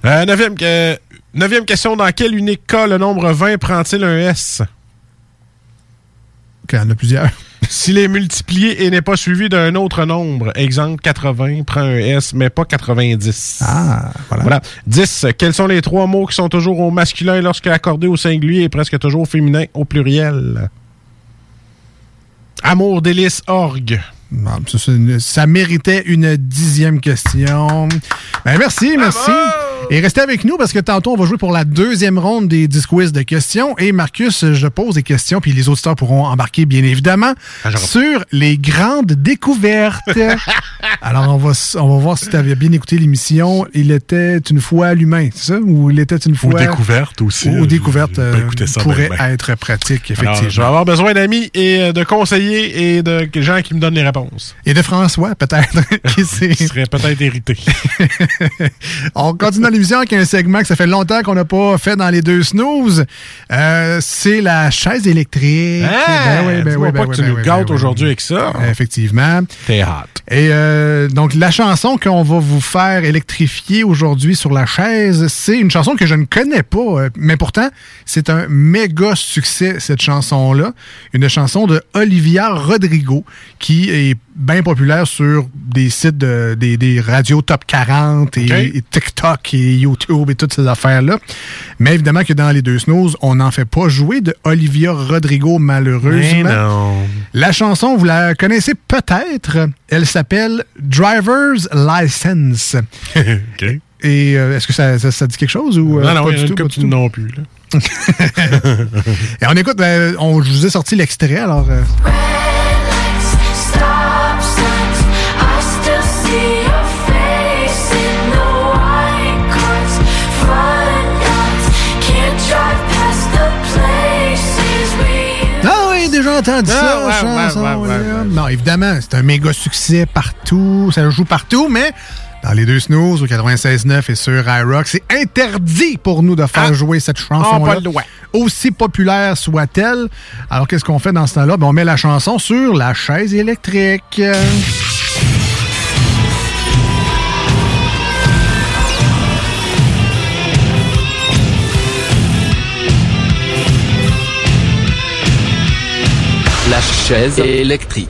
Euh, neuvième, que- neuvième question. Dans quel unique cas le nombre 20 prend-il un S? Ok, il y en a plusieurs. S'il est multiplié et n'est pas suivi d'un autre nombre, exemple 80 prend un S, mais pas 90. Ah, voilà. Voilà. 10. Quels sont les trois mots qui sont toujours au masculin lorsque accordés au singulier et presque toujours au féminin au pluriel? Amour, délice, orgue. Bon, ça, une- ça méritait une dixième question. Ben, merci, merci. Et restez avec nous parce que tantôt, on va jouer pour la deuxième ronde des 10 quiz de questions. Et Marcus, je pose des questions, puis les auditeurs pourront embarquer, bien évidemment, sur les grandes découvertes. Alors, on va, on va voir si tu avais bien écouté l'émission. Il était une fois l'humain, c'est ça? Ou il était une fois... découverte aussi. Ou découverte Ben, euh, ça, pourrait ben, ben. être pratique, Alors, effectivement. je vais avoir besoin d'amis et euh, de conseillers et de gens qui me donnent les réponses. Et de François, peut-être, qui sait. Qui serait peut-être hérité. On continue l'émission avec un segment que ça fait longtemps qu'on n'a pas fait dans les deux snooze. Euh, c'est la chaise électrique. Ah! Ben oui, ben oui, pas ben que oui, tu ben nous gâtes ben aujourd'hui avec ça. Effectivement. T'es hot. Et euh, donc, la chanson qu'on va vous faire électrifier aujourd'hui sur la chaise, c'est une chanson que je ne connais pas, euh, mais pourtant, c'est un méga succès, cette chanson-là. Une chanson de Olivia Rodrigo, qui est bien populaire sur des sites de, des, des radios top 40 et, OK. et TikTok et YouTube et toutes ces affaires-là. Mais évidemment que dans les deux snooze, on n'en fait pas jouer de Olivia Rodrigo, malheureusement. Mais non. La chanson, vous la connaissez peut-être. Elle s'appelle Driver's License. OK. Et euh, est-ce que ça, ça- ça dit quelque chose ou euh, non, non, pas du tout? pas du tout? non plus. Là. Et on écoute, ben, on, je vous ai sorti l'extrait, alors... euh, déjà entendu Ah, ça, ouais, chanson, ouais, ouais, là? Non, évidemment, c'est un méga succès partout. Ça joue partout, mais dans les deux snooze, au 96.9 et sur iRock, c'est interdit pour nous de faire jouer cette Ah, chanson-là. Aussi populaire soit-elle. Alors, qu'est-ce qu'on fait dans ce temps-là? Ben, on met la chanson sur la chaise électrique. Chaise électrique.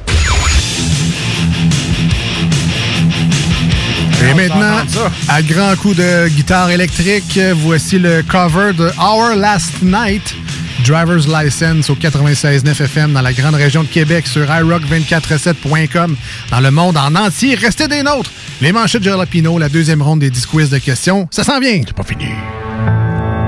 Et maintenant, à grand coup de guitare électrique, voici le cover de Our Last Night, Driver's License au 96.9 FM dans la grande région de Québec sur iRock247.com dans le monde en entier. Restez des nôtres. Les manchettes de Jalapino, la deuxième ronde des 10 quiz de questions. Ça s'en vient. C'est pas fini.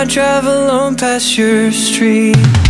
I drive alone past your street.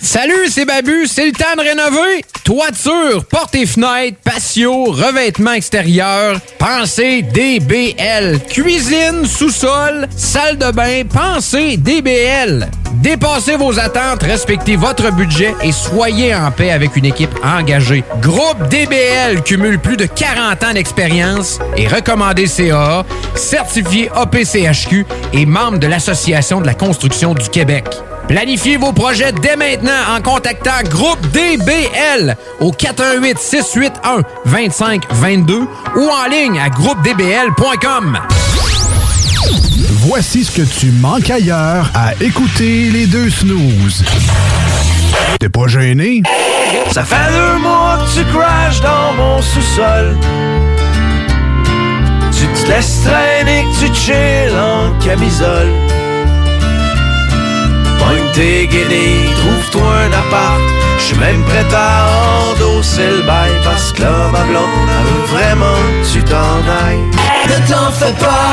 Salut, c'est Babu, c'est le temps de rénover. Toiture, portes et fenêtres, patio, revêtement extérieur, pensez DBL. Cuisine, sous-sol, salle de bain, pensez DBL. Dépassez vos attentes, respectez votre budget et soyez en paix avec une équipe engagée. Groupe DBL cumule plus de 40 ans d'expérience et recommandé CAA, certifié APCHQ et membre de l'Association de la construction du Québec. Planifiez vos projets dès maintenant en contactant Groupe DBL au 418 681 2522 ou en ligne à groupedbl.com. Voici ce que tu manques ailleurs à écouter les deux snooze. T'es pas gêné? Ça fait deux mois que tu crashes dans mon sous-sol. Tu te laisses traîner, que tu chill en camisole. Pogne tes guenilles, trouve-toi un appart. J'suis même prêt à endosser le bail parce que là, ma blonde, vraiment tu t'en ailles. Ne t'en fais pas,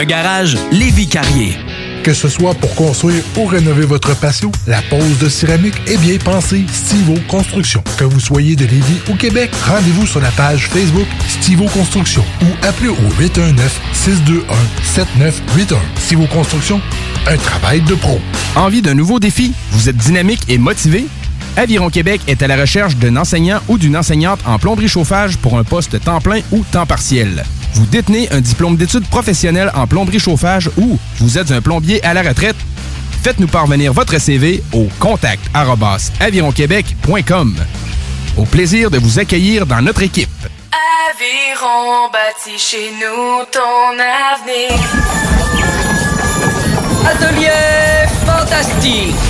Un garage Lévi Carrier. Que ce soit pour construire ou rénover votre patio, la pose de céramique est bien pensée Stivo Construction. Que vous soyez de Lévis ou Québec, rendez-vous sur la page Facebook Stivo Construction ou appelez au 819-621-7981. Stivo Construction, un travail de pro. Envie d'un nouveau défi? Vous êtes dynamique et motivé? Aviron Québec est à la recherche d'un enseignant ou d'une enseignante en plomberie chauffage pour un poste temps plein ou temps partiel. Vous détenez un diplôme d'études professionnelles en plomberie chauffage ou vous êtes un plombier à la retraite? Faites-nous parvenir votre CV au contact avironquebec.com. Au plaisir de vous accueillir dans notre équipe. Aviron bâti chez nous ton avenir. Atelier fantastique.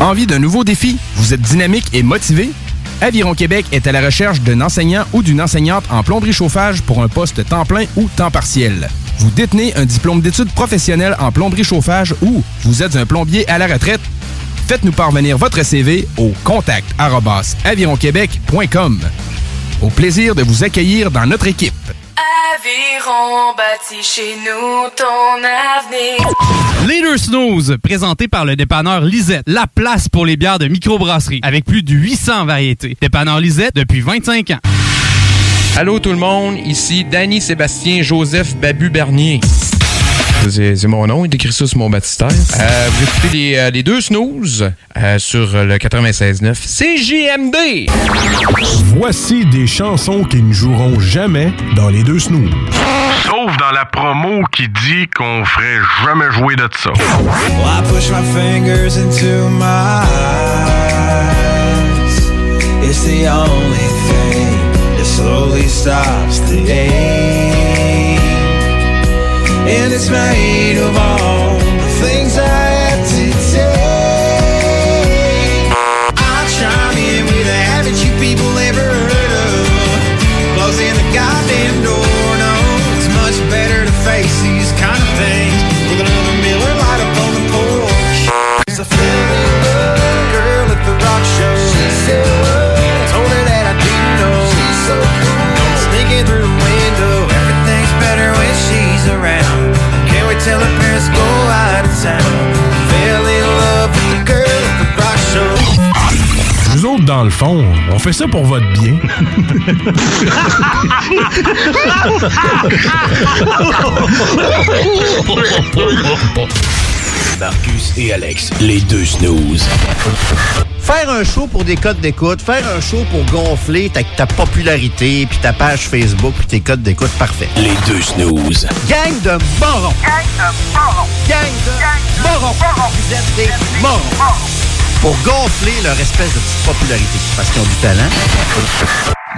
Envie d'un nouveau défi? Vous êtes dynamique et motivé? Aviron Québec est à la recherche d'un enseignant ou d'une enseignante en plomberie chauffage pour un poste temps plein ou temps partiel. Vous détenez un diplôme d'études professionnelles en plomberie chauffage ou vous êtes un plombier à la retraite? Faites-nous parvenir votre CV au contact avironquebec.com. Au plaisir de vous accueillir dans notre équipe. Aviron bâti chez nous ton avenir. Leader Snooze, présenté par le dépanneur Lisette, la place pour les bières de microbrasserie, avec plus de 800 variétés. Dépanneur Lisette depuis 25 ans. Allô tout le monde, ici Danny Sébastien Joseph Babu Bernier. C'est mon nom, il écrit ça sur mon baptistère. Euh, vous écoutez les, euh, les deux snooze euh, sur le 96.9 CJMD. Voici des chansons qui ne joueront jamais dans les deux snooze. Sauf dans la promo qui dit qu'on ferait jamais jouer de ça. Well, I push my fingers into my eyes? It's the only thing that slowly stops the ache. And it's made of all the things I let's go out of town. Fell in love with the girl at the rock show. Nous autres, dans le fond, on fait ça pour votre bien. Marcus et Alex, les deux snooze. Faire un show pour des codes d'écoute, faire un show pour gonfler ta, ta popularité, puis ta page Facebook, puis tes codes d'écoute, parfait. Les deux snooze. Gang de morons! Gang de morons! Gang de morons! Vous êtes des morons! Pour gonfler leur espèce de petite popularité, parce qu'ils ont du talent.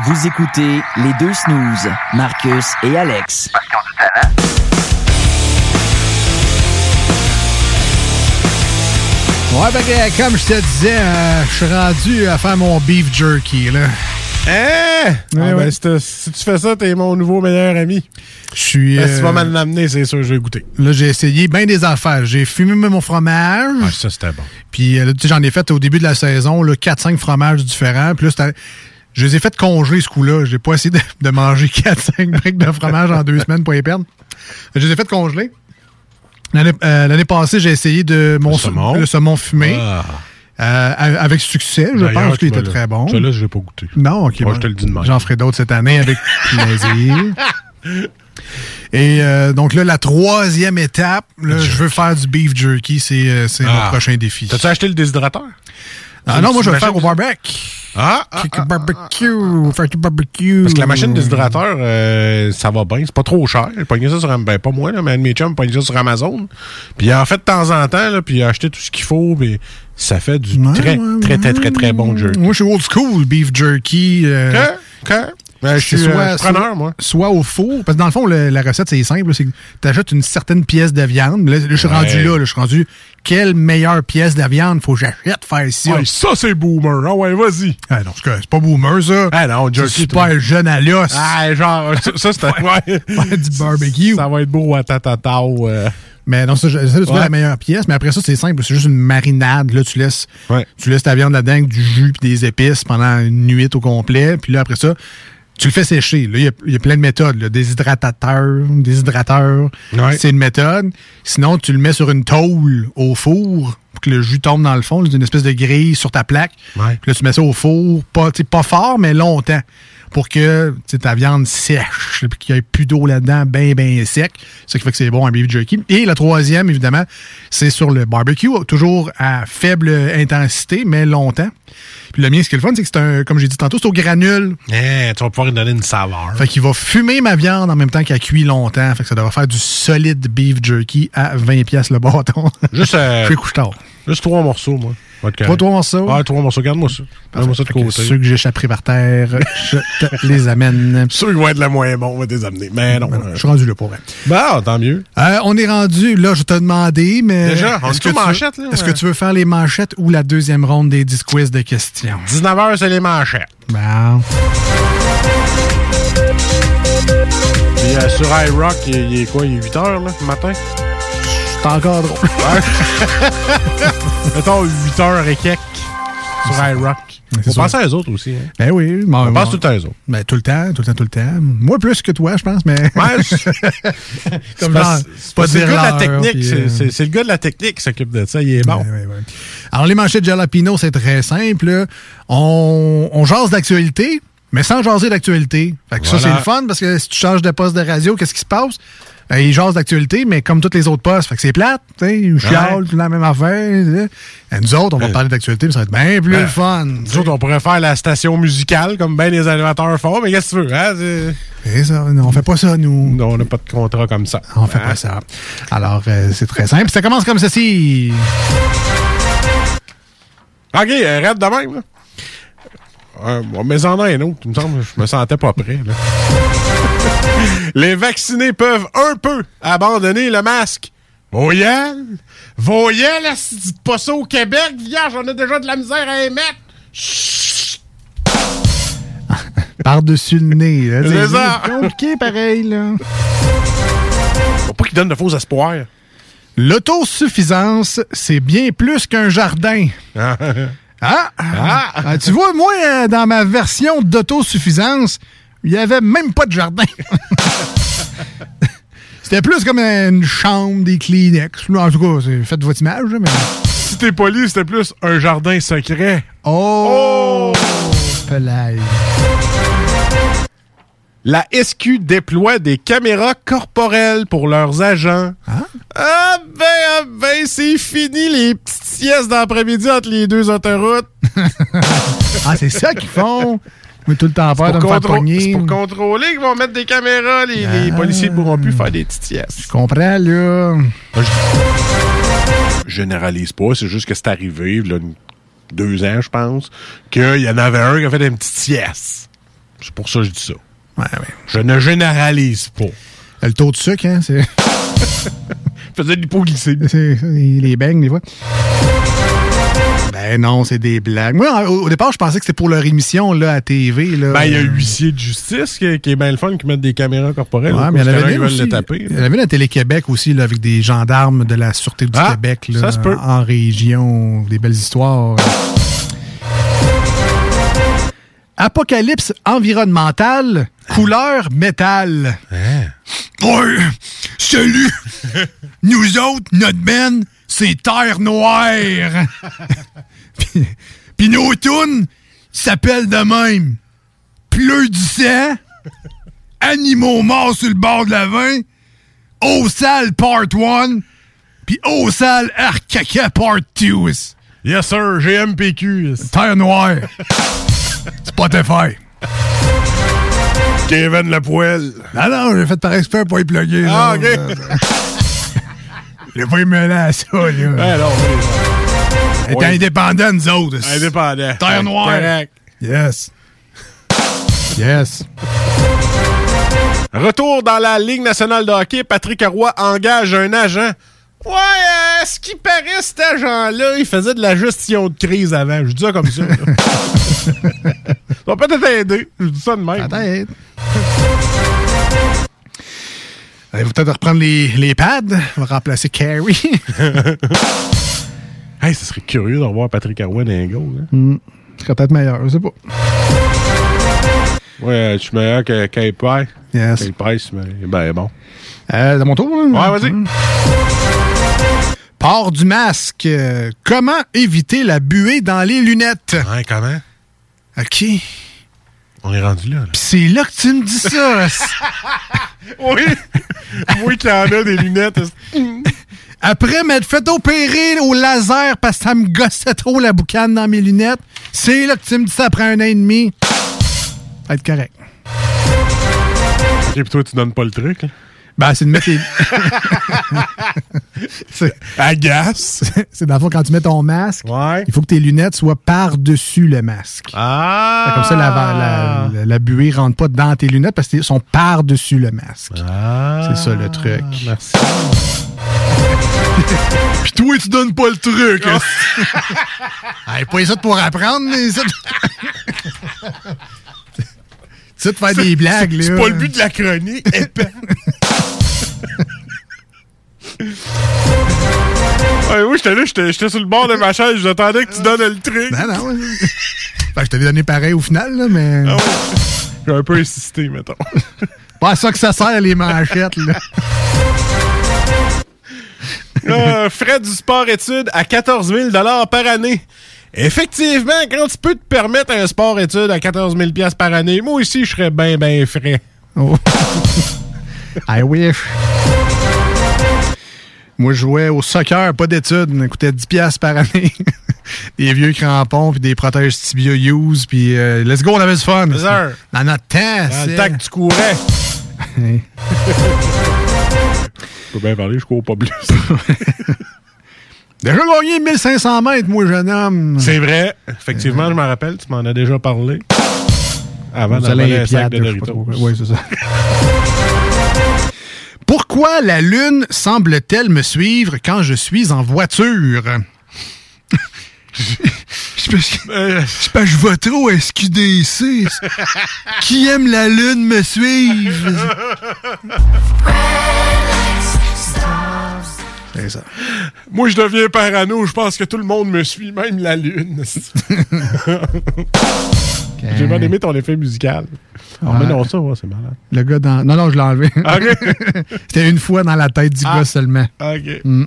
Vous écoutez les deux snooze, Marcus et Alex. Ouais, ben, euh, comme je te disais, euh, je suis rendu à faire mon beef jerky, là. Hein? Ouais, Ah, ouais. ben, si, t'as- si tu fais ça, t'es mon nouveau meilleur ami. Je suis. Ben, si tu euh, vas m'en amener, c'est sûr, je vais goûter. Là, j'ai essayé bien des affaires. J'ai fumé mon fromage. Ah, ça, c'était bon. Puis euh, là, tu sais, j'en ai fait au début de la saison, là, 4-5 fromages différents. Puis là, je les ai fait congeler ce coup-là. J'ai pas essayé de, de manger 4-5 briques de fromage en deux semaines pour les perdre. Je les ai fait congeler. L'année euh, l'année passée, j'ai essayé de mon Le saumon? le saumon fumé. Ah. Euh, avec succès, je pense qu'il était très bon. Celui-là, je l'ai pas goûté. Non, ok. Moi, je te le dis de même. J'en ferai d'autres cette année avec plaisir. Et euh, donc là, la troisième étape, là, je veux faire du beef jerky. C'est euh, c'est Ah. mon prochain défi. T'as-tu acheté le déshydrateur? Ah non, moi, je vais le faire au barbecue. Ah, Kick a barbecue, faire du barbecue. Parce que la machine déshydrateur, euh, ça va bien. C'est pas trop cher. J'ai pogné ça sur ben, pas moi, là, mais un de mes chums a pogné ça sur Amazon. Puis en fait, de temps en temps, là, puis il a acheté tout ce qu'il faut, mais ça fait du très, très, très, très, très bon jerky. Moi, je suis old school, beef jerky. euh. Ben, je suis c'est euh, preneur, moi. Soit au four. Parce que dans le fond, le- la recette, c'est simple. C'est que tu achètes une certaine pièce de viande. Là, je suis Ouais. rendu là, là. Je suis rendu. Quelle meilleure pièce de viande faut que j'achète faire ici? Ouais, ça, c'est boomer. Ah ouais, vas-y. Ah non, c'est c'est pas boomer, ça. Ah non, C'est jerky. super jeune à l'os. Ah, genre, ça, ça, c'était. Ouais. Faire du barbecue. Ça va être beau à tatata. euh. Mais non, ça, fais Ouais. la meilleure pièce. Mais après ça, c'est simple. C'est juste une marinade. Là, tu laisses, tu laisses ta viande là-dedans avec du jus et des épices pendant une nuit au complet. Puis là, après ça, tu le fais sécher. Là, il y a, il y a plein de méthodes. Là. Déshydratateur, déshydrateur, Ouais. c'est une méthode. Sinon, tu le mets sur une tôle au four pour que le jus tombe dans le fond. C'est une espèce de grille sur ta plaque. Ouais. Puis là, tu mets ça au four, pas, pas fort, mais longtemps. Pour que ta viande sèche, puis qu'il n'y ait plus d'eau là-dedans, bien, bien sec. Ce qui fait que c'est bon un beef jerky. Et la troisième, évidemment, c'est sur le barbecue, toujours à faible intensité, mais longtemps. Puis le mien, ce qui est le fun, c'est que c'est un, comme j'ai dit tantôt, c'est au granule. Eh, tu vas pouvoir lui donner une saveur. Fait qu'il va fumer ma viande en même temps qu'elle cuit longtemps. Fait que ça devrait faire du solide beef jerky à 20$ piastres le bâton. Juste, euh, Je fais couche tard. Juste trois morceaux, moi. Trois, trois morceaux? Ouais, trois morceaux. Garde-moi ça. Garde-moi ça de côté. Ceux que j'échapperai par terre, je te les amène. Ceux qui vont être le moins bon, on va les amener. Mais non. Je suis rendu là pour vrai. Bah, tant mieux. Euh, on est rendu, là, je t'ai demandé, mais. Déjà, on est-ce est que, manchettes, là, est-ce que tu veux faire les manchettes ou la deuxième ronde des 10 quiz de questions? 19h, c'est les manchettes. Bon. Puis euh, sur iRock, il, il est quoi? Il est 8h, là, le matin? C'est encore drôle. Mettons 8h et quelques sur iRock. Sûr. penser à eux autres aussi. Hein. Ben oui. On pense tout le temps à eux autres. Ben, tout le temps, tout le temps, tout le temps. Moi, plus que toi, je pense, mais. Ouais, Comme C'est genre, pas c'est le gars de la technique. euh, C'est le gars de la technique qui s'occupe de ça. Il est bon. Ouais, ouais, ouais. Alors, les manchettes Jalapino, c'est très simple. On, on jase d'actualité, mais sans jaser d'actualité. Fait que ça, c'est le fun parce que si tu changes de poste de radio, qu'est-ce qui se passe? Euh, ils jasent d'actualité, mais comme tous les autres postes. Fait que c'est plate, tu sais. Ils chialent, tout la même affaire. Et nous autres, on va parler d'actualité, mais ça va être bien plus Ben, fun. Nous autres, on pourrait faire la station musicale comme bien les animateurs font, mais qu'est-ce que tu veux? Hein? Ça, non, on fait pas ça, nous. Non, on n'a pas de contrat comme ça. On fait Hein? pas ça. Alors, euh, c'est très simple. Ça commence comme ceci. OK, euh, arrête de même. Là. Euh, mais en a un autre, il me semble. Je me sentais pas prêt. Là. Les vaccinés peuvent un peu abandonner le masque. Voyelle! Voyelle, si dites pas ça au Québec, vierge, on a déjà de la misère à émettre. Par-dessus le nez. là. C'est compliqué, pareil, là. Faut pas qu'ils donnent de faux espoirs. L'autosuffisance, c'est bien plus qu'un jardin. Ah! Ah, tu vois, moi, euh, dans ma version d'autosuffisance, il n'y avait même pas de jardin. C'était plus comme une chambre, des Kleenex. En tout cas, faites votre image, mais... Si t'es poli, c'était plus un jardin secret. Oh! Pelaille. La SQ déploie des caméras corporelles pour leurs agents. Ah ben, ah ben, c'est fini les petites siestes d'après-midi entre les deux autoroutes. Ah, c'est ça qu'ils font? Mais tout le temps peur de me faire pogner. c'est pour contrôler qu'ils vont mettre des caméras. Les, les Ah. policiers ne pourront plus faire des petites siestes. Je comprends, là. Je généralise pas, c'est juste que c'est arrivé, là, deux ans, je pense, qu'il y en avait un qui a fait une petite sieste. C'est pour ça que je dis ça. Je ne généralise pas. Le taux de sucre, hein, c'est... faisait de l'hypoglycémie. Les beignes, des fois. Ben non, c'est des blagues. Moi, au, au départ, je pensais que c'était pour leur émission là, à TV. Là. Ben, il y a huissier de justice qui, qui est bien le fun, qui met des caméras corporelles. Ouais, mais il y en avait une aussi. taper. Il y en avait à Télé-Québec aussi, là, avec des gendarmes de la Sûreté du Ah, Québec, là, ça se peut. en région, des belles histoires. Apocalypse environnemental, couleur métal. Ouais, salut! Nous autres, notre ben, c'est Terre Noire. Puis- Puis nos tunes s'appellent de même. Pleu du sang, Animaux morts sur le bord de la vin, Eau sale Part 1, puis Eau sale Arcaca Part 2. Yes, sir, GMPQ. Terre Noire. Spotify. Kevin Le Poil. Non, non, j'ai fait par expert pour y plugger. Ah, là. ok. J'ai pas y mêler à ça, là. Ouais, non, On est Ouais. indépendants, nous autres. Indépendant. Terre Noire. correct. Yes. Yes. Retour dans la Ligue nationale de hockey, Patrick Roy engage un agent. Ouais, euh, ce qui paraît, cet agent-là, il faisait de la gestion de crise avant. Je dis ça comme ça. ça va peut-être aider. Je dis ça de même. Peut-être. Va peut-être reprendre les, les pads? Il va remplacer Carey. hey, ce serait curieux de revoir Patrick Roy dans un goal. Hein? Hmm. Ce serait peut-être meilleur, je sais pas. Ouais, je suis meilleur que Kay Price. Yes. Kay Price, mais ben bon. Euh, de mon tour, là? Ouais, vas-y. Port du masque. Euh, comment éviter la buée dans les lunettes? Ouais, comment? OK. On est rendu là. là. Pis c'est là que tu me dis ça. oui. Moi qui en a des lunettes. Après m'être fait opérer au laser parce que ça me gossait trop la boucane dans mes lunettes, c'est là que tu me dis ça après un an et demi. Ça va être correct. Ok, puis toi, tu donnes pas le truc. là? Ben, c'est de mettre les. c'est... Agace. c'est dans le fond, quand tu mets ton masque, il faut que tes lunettes soient par-dessus le masque. Ah! Comme ça, la, la, la, la buée rentre pas dans tes lunettes parce qu'elles sont par-dessus le masque. Ah! C'est ça le truc. Merci. Puis toi, tu donnes pas le truc. hein. hey, pas ça pour apprendre, mais ça. Ça de faire des blagues, là. C'est pas le but de la chronique. épais. ouais, oui, j'étais là, j'étais sur le bord de ma chaise, j'attendais que tu donnes le truc. Non, non. ouais. Ben, je t'avais donné pareil au final, là, mais. Ah ouais. J'ai un peu insisté, mettons. Pas à ça que ça sert, les manchettes, là. Euh, frais du sport-études à 14 000 par année. Effectivement, quand tu peux te permettre un sport-études à 14 000 par année, moi aussi, je serais bien, bien frais. Oh. I wish. Moi, je jouais au soccer, pas d'études. Ça coûtait 10$ piastres par année. des vieux crampons, puis des protèges tibia use, puis euh, let's go, on avait du fun. Dans notre temps, Dans le c'est- temps que tu courais. Je peux bien parler, je cours pas plus. Déjà gagné 1500 mètres, moi, jeune homme. C'est vrai. Effectivement, je me rappelle, tu m'en as déjà parlé. Avant d'envoyer un sac de sais Doritos. Oui, c'est ça. Pourquoi la Lune semble-t-elle me suivre quand je suis en voiture? Je pense que- je vais trop à SQDC. Qui aime la Lune me suivre? C'est ça. Moi, je deviens parano. Je pense que tout le monde me suit, même la lune. J'ai bien aimé ton effet musical. Mais Ouais. non, ça, ouais, c'est malade. Le gars dans. Non, non, je l'ai enlevé. C'était une fois dans la tête du Ah. gars seulement. OK. Mm.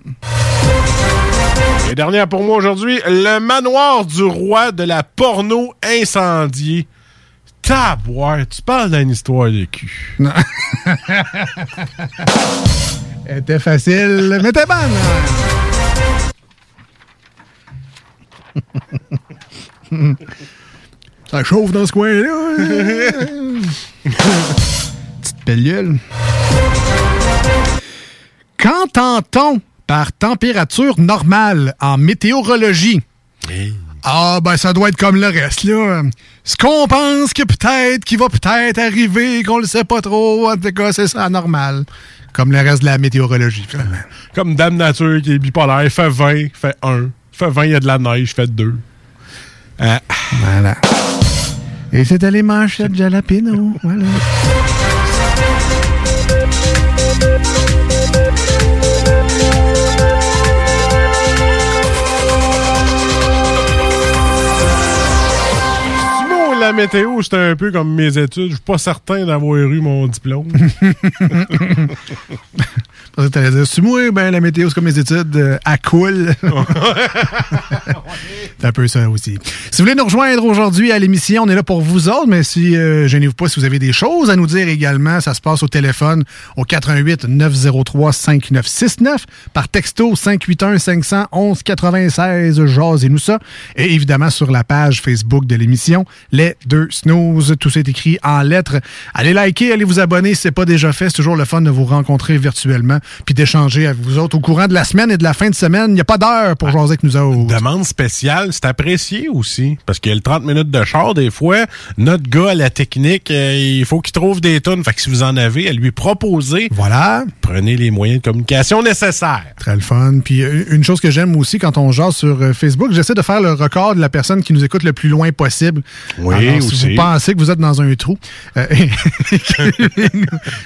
Et dernière pour moi aujourd'hui, le manoir du roi de la porno incendié. Tabouère, tu parles d'une histoire de cul. Non. Elle était facile, mais t'es bonne. Ça chauffe dans ce coin-là. Petite pellule. Qu'entend-on par température normale en météorologie? Ah, ben ça doit être comme le reste, là. Ce qu'on pense que peut-être, qui va peut-être arriver, qu'on le sait pas trop, en tout cas, c'est ça, normal. Comme le reste de la météorologie, finalement. Comme Dame Nature qui est bipolaire, il fait 20, il fait 1. Il fait 20, il y a de la neige, il fait 2. Voilà. Et c'était les manchettes jalapeno. Voilà. La météo, c'était un peu comme mes études. Je suis pas certain d'avoir eu mon diplôme. Parce que t'allais dire, moi, ben la météo, c'est comme mes études euh, à cool. c'est un peu ça aussi. Si vous voulez nous rejoindre aujourd'hui à l'émission, on est là pour vous autres, mais si, euh, gênez-vous pas, si vous avez des choses à nous dire également, ça se passe au téléphone au 88 903 5969, par texto 581 511 96, jasez-nous ça. Et évidemment sur la page Facebook de l'émission, Les Deux Snooze, tout ça est écrit en lettres. Allez liker, allez vous abonner si c'est pas déjà fait, c'est toujours le fun de vous rencontrer virtuellement puis d'échanger avec vous autres au courant de la semaine et de la fin de semaine. Il n'y a pas d'heure pour jaser avec nous autres. Demande spéciale, c'est apprécié aussi. Parce qu'il y a le 30 minutes de char, des fois, notre gars à la technique, euh, il faut qu'il trouve des tonnes. Fait que si vous en avez, à lui proposer, voilà. prenez les moyens de communication nécessaires. Très le fun. Puis euh, une chose que j'aime aussi quand on jase sur euh, Facebook, j'essaie de faire le record de la personne qui nous écoute le plus loin possible. Oui, Alors, Si aussi. vous pensez que vous êtes dans un trou, euh,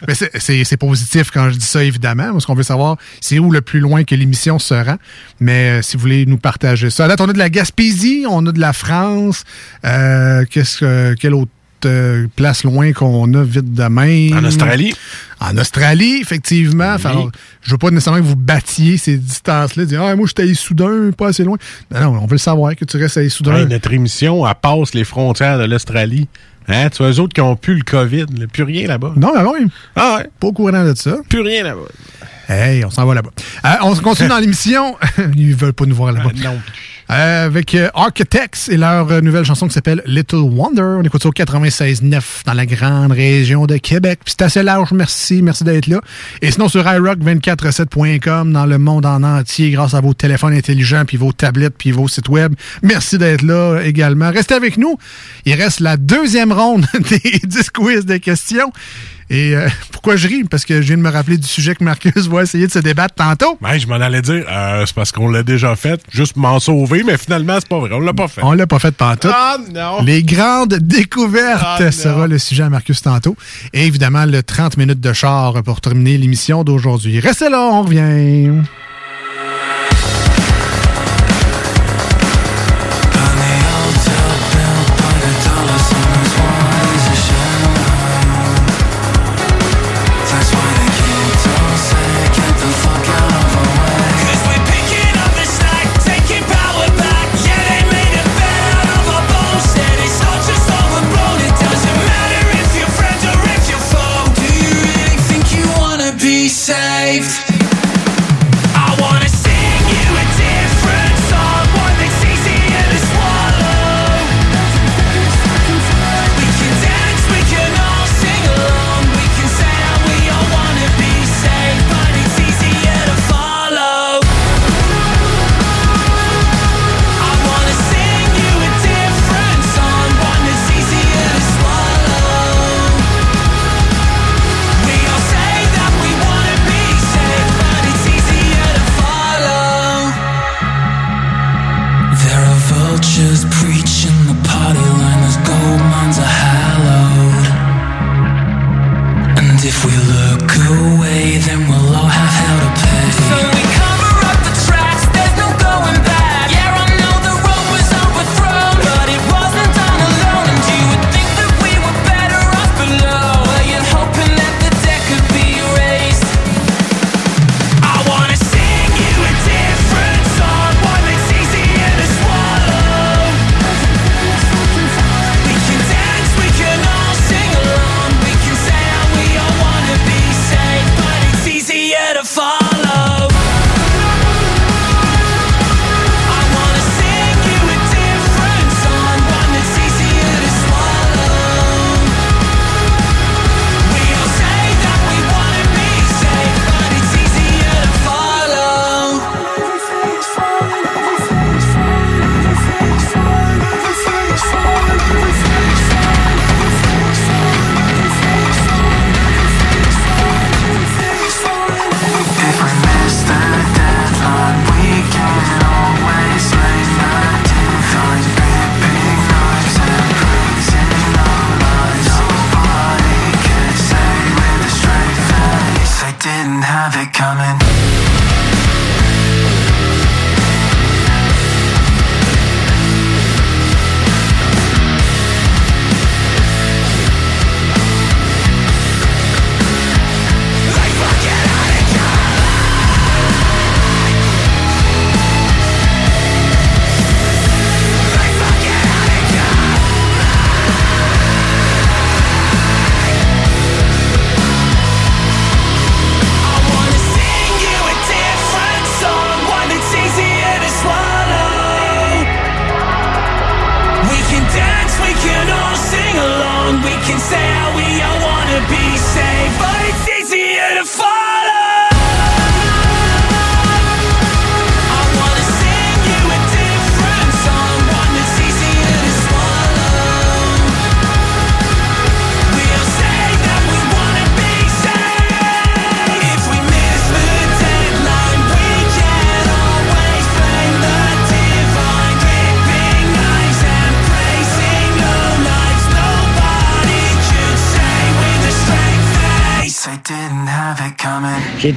mais c'est- positif quand je dis ça, évidemment, parce qu'on veut savoir c'est où le plus loin que l'émission se rend. Mais euh, si vous voulez nous partager ça. Là, on a de la Gaspésie, on a de la France. Euh, Qu'est-ce que quelle autre euh, place loin qu'on a vite de même? En Australie? En Australie, effectivement. Fait, alors, je veux pas nécessairement que vous battiez ces distances-là, dire Ah, moi, je suis à Soudain, pas assez loin. Non, non, on veut le savoir que tu restes à Soudain. Hey, notre émission, elle passe les frontières de l'Australie. Hein, tu vois, eux autres qui ont plus le COVID, là, plus rien là-bas. Non, mais oui. Ah ouais. Pas au courant de ça. Plus rien là-bas. Hey, on s'en va là-bas. Euh, on se continue dans l'émission. Ils veulent pas nous voir là-bas. non. Euh, avec euh, Architects et leur euh, nouvelle chanson qui s'appelle Little Wonder. On écoute ça au 96.9 dans la grande région de Québec. Puis c'est assez large, merci, merci d'être là. Et sinon sur iRock247.com dans le monde en entier grâce à vos téléphones intelligents, puis vos tablettes, puis vos sites web. Merci d'être là également. Restez avec nous. Il reste la deuxième ronde des 10 quiz de questions. Et euh, pourquoi je ris? Parce que je viens de me rappeler du sujet que Marcus va essayer de se débattre tantôt. Ben, je m'en allais dire, euh, c'est parce qu'on l'a déjà fait, juste m'en sauver, mais finalement, c'est pas vrai, on l'a pas fait. On l'a pas fait pantoute. Ah non! Les grandes découvertes Ah, sera le sujet à Marcus tantôt. Et évidemment, le 30 minutes de char pour terminer l'émission d'aujourd'hui. Restez là, on revient.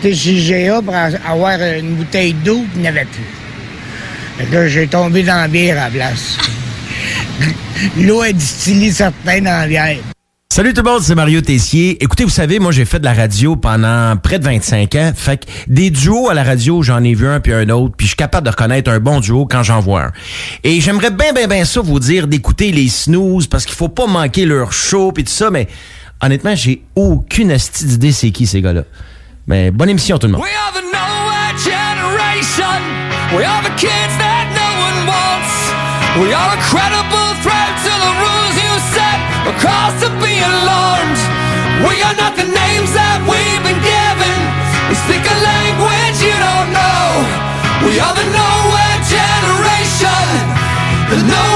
été chez GA pour avoir une bouteille d'eau qu'il n'y avait plus. J'ai tombé dans la bière à la place. L'eau est distillée certains dans la bière. Salut tout le monde, c'est Mario Tessier. Écoutez, vous savez, moi j'ai fait de la radio pendant près de 25 ans. Fait que des duos à la radio, j'en ai vu un puis un autre, puis je suis capable de reconnaître un bon duo quand j'en vois un. Et j'aimerais bien bien bien ça vous dire d'écouter les snooze parce qu'il faut pas manquer leur show puis tout ça, mais honnêtement, j'ai aucune astuce d'idée c'est qui ces gars-là. Mais bonne émission tout le monde. We are the nowhere generation. We are the kids that no one wants. We are a credible threat to the rules you set. The cause to be alarmed. We are not the names that we've been given. We speak a language you don't know. We are the nowhere generation. The nowhere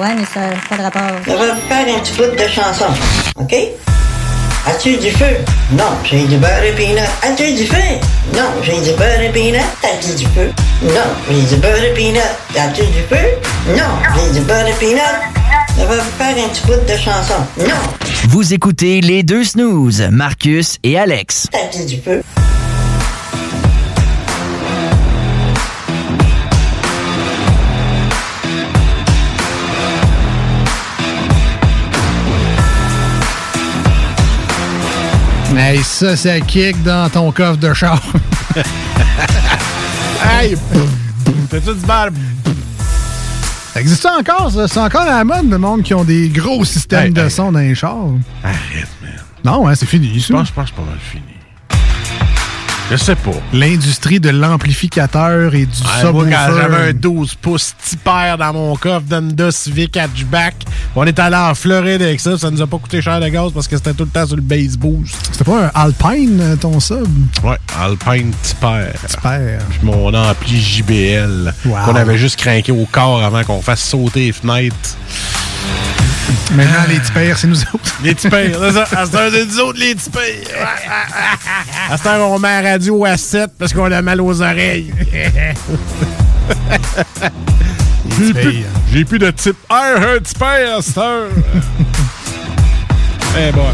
Ouais, mais ça n'a pas de rapport. On va faire un petit bout de chanson, OK? As-tu du feu? Non, j'ai du beurre et peanut. As-tu du feu? Non, j'ai du beurre et peanut. As-tu du feu? Non, j'ai du beurre et peanut. As-tu du feu? Non, j'ai du beurre et peanut. On va faire un petit bout de chanson. Non, Vous écoutez les deux snooze, Marcus et Alex. t'as-tu du feu? Hey, ça, ça kick dans ton coffre de char. hey! T'as-tu du beurre? Ça existe encore, ça? C'est encore à la mode, le monde qui ont des gros systèmes Hey, de hey. son dans les chars. Arrête, man. Non, hein, c'est fini. Je pense, je pense que c'est pas mal fini. Je sais pas. L'industrie de l'amplificateur et du moi, quand subwoofer. j'avais un 12 pouces tipper dans mon coffre d'Honda Civic hatchback, on est allé en Floride avec ça, ça nous a pas coûté cher de gaz parce que c'était tout le temps sur le base boost. C'était pas un Alpine, euh, ton sub? Ouais, Alpine tipper. Tipper. Puis mon ampli JBL, Wow. qu'on avait juste craqué au corps avant qu'on fasse sauter les fenêtres. Maintenant, les tipers, c'est nous autres. Les tipers, c'est ça. À cette heure, c'est nous autres, les tipers. À cette heure, on met la radio à 7 parce qu'on a mal aux oreilles. Plus, j'ai plus de type R, un tipper à cette heure. Eh bon.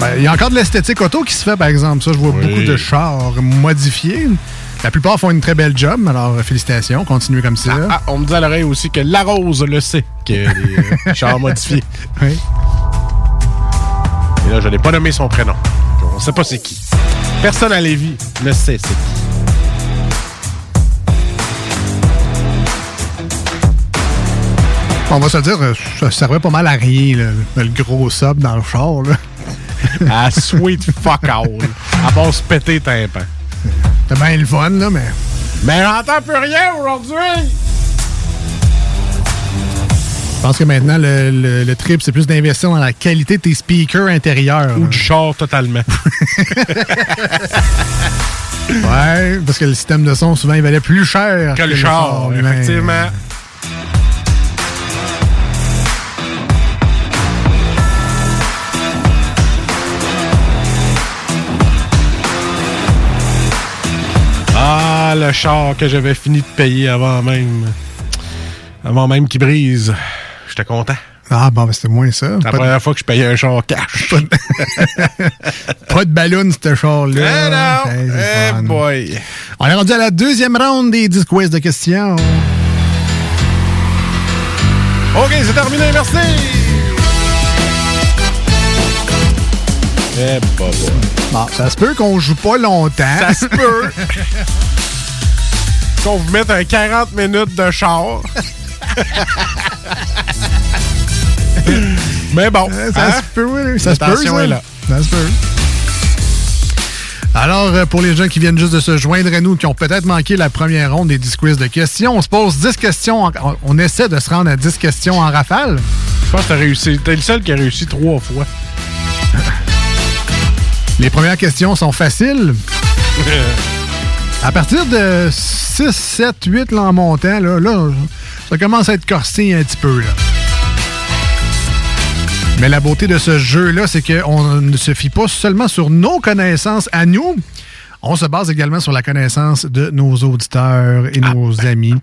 Ben, Il y a encore de l'esthétique auto qui se fait, par exemple. Ça, je vois Oui. beaucoup de chars modifiés. La plupart font une très belle job, alors félicitations, continuez comme ça. Ah, on me dit à l'oreille aussi que La Rose le sait, que les euh, chars modifiés. Oui. Et là, je n'ai pas nommé son prénom. On ne sait pas c'est qui. Personne à Lévis ne sait c'est qui. On va se dire, euh, ça servait pas mal à rien, là, le gros sub dans le char. Là. À sweet fuck all. À part se péter les tympans. C'était bien le fun, là, mais. Mais j'entends plus rien aujourd'hui! Je pense que maintenant, le, le- le trip, c'est plus d'investir dans la qualité de tes speakers intérieurs. Ou du char totalement. Ouais, parce que le système de son, souvent, il valait plus cher Que le char, effectivement. Le char que j'avais fini de payer avant même. Avant même qu'il brise. J'étais content. Ah, bon, ben, c'était moins ça. La Pas de- première fois que je payais un char cash. Pas de ballon, ce char-là. Eh non! Hey, Eh boy! On est rendu à la deuxième ronde des 10 quiz de questions. OK, c'est terminé, merci! Eh, bah, bah. Bon, ça se peut qu'on joue pas longtemps. Ça se peut. Qu'on vous mette un 40 minutes de char. Mais bon. ça hein? se peut, oui. Ça se peut, ça. là. Ça se peut. Alors, euh, pour les gens qui viennent juste de se joindre à nous, qui ont peut-être manqué la première ronde des 10 quiz de questions, on se pose 10 questions. en- on essaie de se rendre à 10 questions en rafale. Je pense que t'as réussi. T'es le seul qui a réussi trois fois. Les premières questions sont faciles. À partir de 6, 7, 8 là, en montant, là, ça commence à être corsé un petit peu. Mais la beauté de ce jeu-là, c'est qu'on ne se fie pas seulement sur nos connaissances à nous. On se base également sur la connaissance de nos auditeurs et nos amis.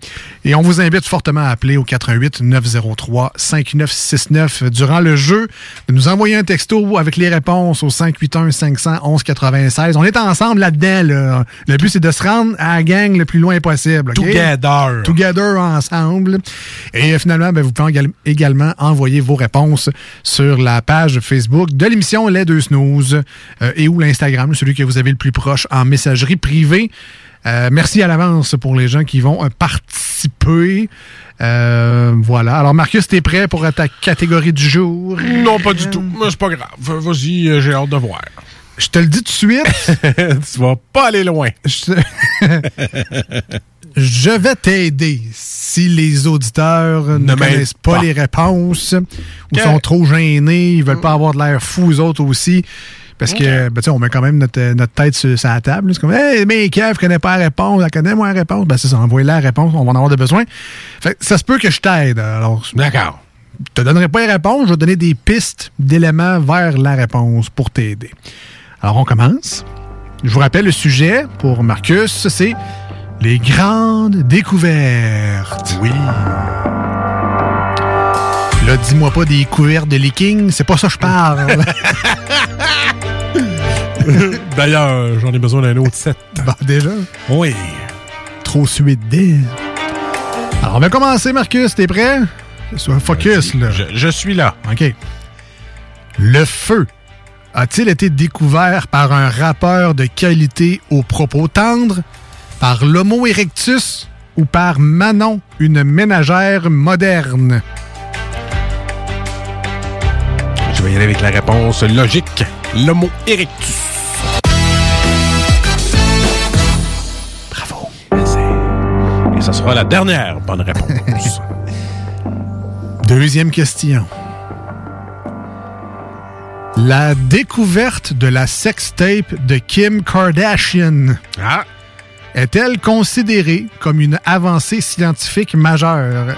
Et on vous invite fortement à appeler au 88 903 5969 durant le jeu, de nous envoyer un texto avec les réponses au 581 511 96. On est ensemble là-dedans. Là. Le but, c'est de se rendre à la gang le plus loin possible. Together. Together ensemble. Et finalement, ben, vous pouvez égal- également envoyer vos réponses sur la page Facebook de l'émission Les Deux Snooze euh, et ou l'Instagram, celui que vous avez le plus proche en messagerie privée. Euh, merci à l'avance pour les gens qui vont euh, participer. Euh, voilà. Alors, Marcus, t'es prêt pour ta catégorie du jour? Non, pas du tout. Mais c'est pas grave. Vas-y, j'ai hâte de voir. Je te le dis tout de suite. tu vas pas aller loin. Je, Je vais t'aider si les auditeurs ne, Ne connaissent pas, pas. les réponses ou Que- sont trop gênés, ils veulent pas avoir de l'air fous, eux autres aussi. Parce que, ben, tu sais, on met quand même notre, notre tête sur, sur la table. C'est comme, hey, mais Kev, je connais pas la réponse. Elle connaît, moi, la réponse. Ben, c'est ça, envoyez-la la réponse. On va en avoir de besoin. Fait que ça se peut que je t'aide. Alors, D'accord. je te donnerai pas les réponses. Je vais te donner des pistes d'éléments vers la réponse pour t'aider. Alors, on commence. Je vous rappelle le sujet pour Marcus, c'est les grandes découvertes. Oui. Là, dis-moi pas des couvertes de leaking, c'est pas ça que je parle. D'ailleurs, j'en ai besoin d'un autre set. Bon, déjà? Oui. Trop suite. Alors, on va commencer, Marcus. T'es prêt? Sois focus, là. Je, je suis là. OK. Le feu a-t-il été découvert par un rappeur de qualité aux propos tendres, par l'Homo erectus ou par Manon, une ménagère moderne? Je vais y aller avec la réponse logique. L'homo erectus. Ça sera la dernière bonne réponse. Deuxième question. La découverte de la sextape de Kim Kardashian Ah. est-elle considérée comme une avancée scientifique majeure?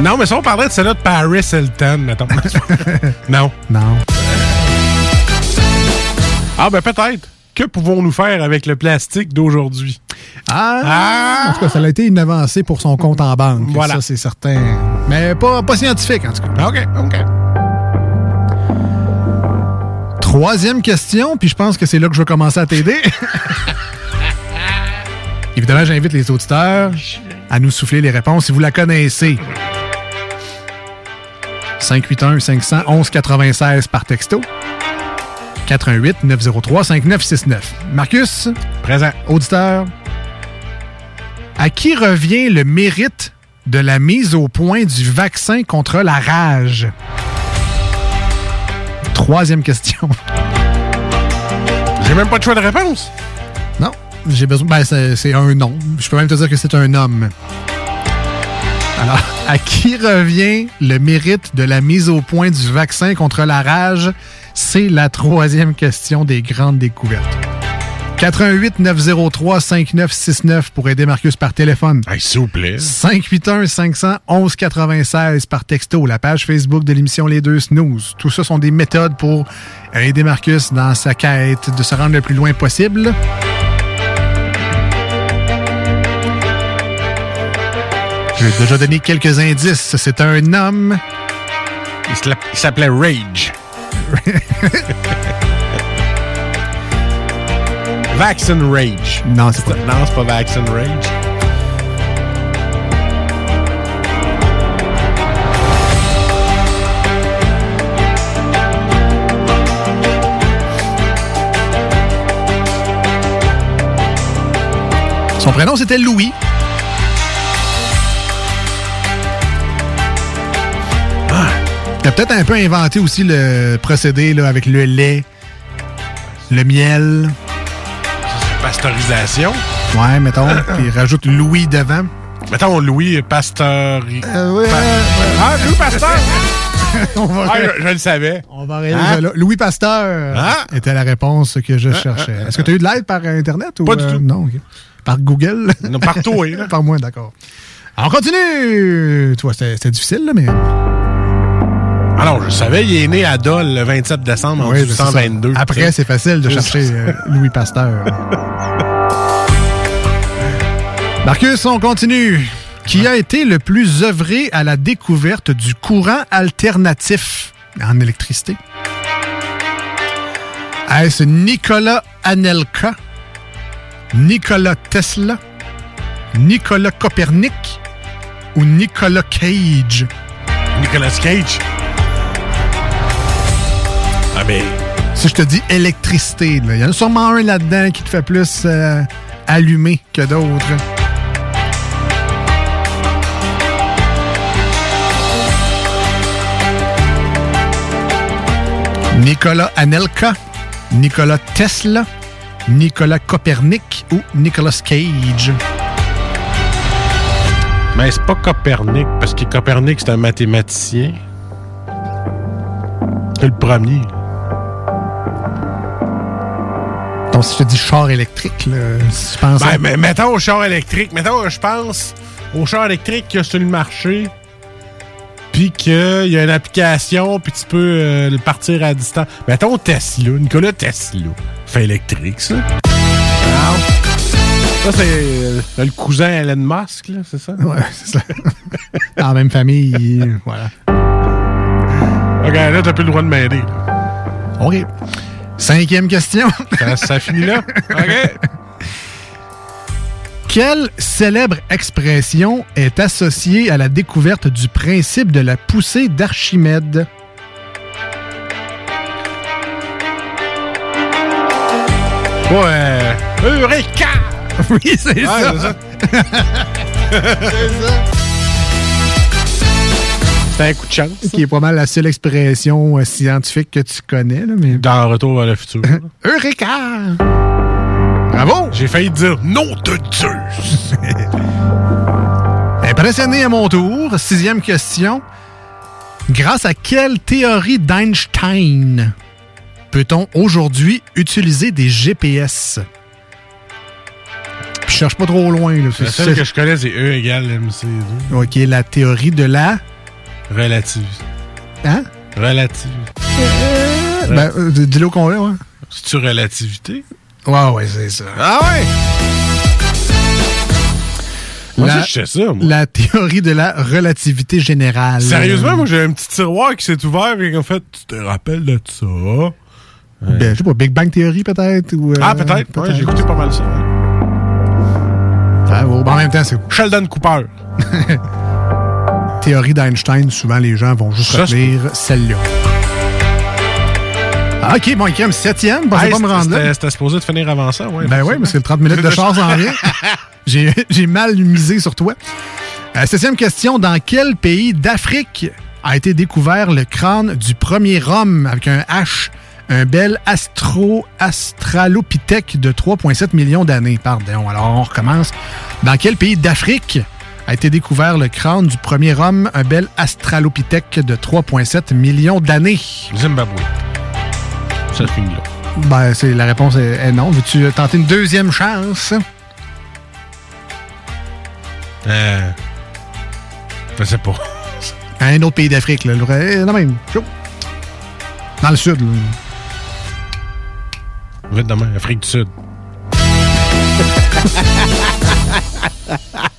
non, mais si on parlerait de celle-là de Paris Hilton, mettons. non. Non. Ah, ben peut-être. Que pouvons-nous faire avec le plastique d'aujourd'hui? Ah! En tout cas, ça a été une avancée pour son compte en banque. Voilà. Ça, c'est certain. Mais pas, pas scientifique, en tout cas. OK, OK. Troisième question, puis je pense que c'est là que je vais commencer à t'aider. Évidemment, j'invite les auditeurs à nous souffler les réponses si vous la connaissez. 581 511 96 par texto. 418 903 5969. Marcus, Présent. auditeur, à qui revient le mérite de la mise au point du vaccin contre la rage? Troisième question. J'ai même pas de choix de réponse. Non, j'ai besoin. Ben, c'est c'est un nom. Je peux même te dire que c'est un homme. Alors, à qui revient le mérite de la mise au point du vaccin contre la rage? C'est la troisième question des grandes découvertes. 88 903 5969 pour aider Marcus par téléphone. S'il vous plaît. 581 511 96 par texto, la page Facebook de l'émission Les Deux Snooze. Tout ça sont des méthodes pour aider Marcus dans sa quête de se rendre le plus loin possible. J'ai déjà donné quelques indices. C'est un homme. Il s'appelait Rage. Vaccine Rage. Non, c'est pas. Non, c'est pas Vaccine Rage. Son prénom, c'était Louis. Ah. A peut-être un peu inventé aussi le procédé là, avec le lait, le miel. Pasteurisation. Ouais, mettons. puis rajoute Louis devant. Mettons Louis Pasteur. Euh, ouais, Ah, Louis Pasteur! On va Ah, je, je le savais. On va Hein? là. Louis Pasteur Ah. était la réponse que je cherchais. Est-ce que tu as eu de l'aide par Internet? Ou, Pas du euh, tout. Non, ok. Par Google? Non, par toi, là. par moi, d'accord. On continue! Tu vois, c'était c'était difficile, là, mais... Alors, je savais, il est né à Dole le 27 décembre en Oui, ben, c'est ça. 1822. Après, c'est facile de chercher euh, Louis Pasteur. Marcus, on continue. Qui a été le plus œuvré à la découverte du courant alternatif en électricité? Est-ce Nicolas Anelka, Nicolas Tesla, Nicolas Copernic ou Nicolas Cage? Nicolas Cage. Mais. Si je te dis électricité, il y en a sûrement un là-dedans qui te fait plus euh, allumer que d'autres. Nicolas Anelka, Nicolas Tesla, Nicolas Copernic ou Nicolas Cage. Mais c'est pas Copernic, parce que Copernic, c'est un mathématicien. C'est le premier. Donc, si je te dis char électrique, là, si tu penses... à- Ben, mais mettons au char électrique. Mettons, je pense au char électrique qu'il y a sur le marché. Puis qu'il y a une application, puis tu peux euh, le partir à distance. Mettons Tesla. Nicolas Tesla. Fait électrique, ça. Ça, c'est euh, le cousin Elon Musk, là, c'est ça? Ouais, c'est ça. Dans la même famille, voilà. Ok, là, t'as plus le droit de m'aider. là. OK. Cinquième question. Ça, ça finit là? OK. Quelle célèbre expression est associée à la découverte du principe de la poussée d'Archimède? Ouais. Eureka! Oui, c'est Ouais, ça. c'est ça. C'est un coup de chance. Qui est pas mal la seule expression euh, scientifique que tu connais. Là, mais... Dans Retour vers le futur. Eureka! Bravo! J'ai failli dire non de Zeus. Impressionné à mon tour. Sixième question. Grâce à quelle théorie d'Einstein peut-on aujourd'hui utiliser des GPS? Puis je cherche pas trop loin. Là. La seule que je connais, c'est E égale MC2. OK, la théorie de la... Relative. Hein? Relative. Ben, euh, dis-le au complet, ouais. C'est-tu relativité? Ouais, ouais, c'est ça. Ah ouais? Moi La- sais ça, moi. La théorie de la relativité générale. Sérieusement, moi, j'ai un petit tiroir qui s'est ouvert et en fait, tu te rappelles de ça? Ben, je sais pas, Big Bang Theory peut-être? ou, euh, ah, peut-être. Ouais, j'ai écouté pas mal ça. Ah, bon, ben, en même temps, c'est Sheldon Cooper. théorie d'Einstein, souvent les gens vont juste retenir celle-là. Ah, ok, bon, Kim, septième, pensez Hey, pas me rendre c'était- là. C'était supposé de finir avant ça, ouais. Ben oui, parce que le 30 minutes de chance en. J'ai j'ai mal misé sur toi. Euh, septième question. Dans quel pays d'Afrique a été découvert le crâne du premier homme avec un H, un bel astro astralopithèque de 3,7 millions d'années? Pardon. Alors, on recommence. Dans quel pays d'Afrique a été découvert le crâne du premier homme, un bel astralopithèque de 3,7 millions d'années? Zimbabwe. Ça finit là. Ben, c'est, la réponse est, est non. Veux-tu tenter une deuxième chance? Euh. Je sais pas. Un autre pays d'Afrique, là. vrai- Non, même. Dans le sud, là. Vite demain, Afrique du Sud.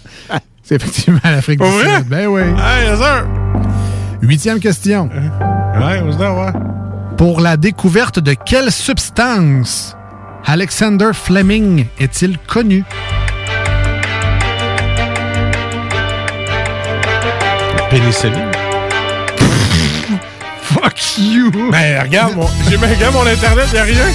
C'est effectivement l'Afrique du vrai? Sud. Ben oui. Hey, yes, sir. Huitième question. Ouais, on se dit, ouais. Pour la découverte de quelle substance Alexander Fleming est-il connu? Pénicilline. Fuck you! Ben, regarde, mon, j'ai regarde mon internet, y'a rien.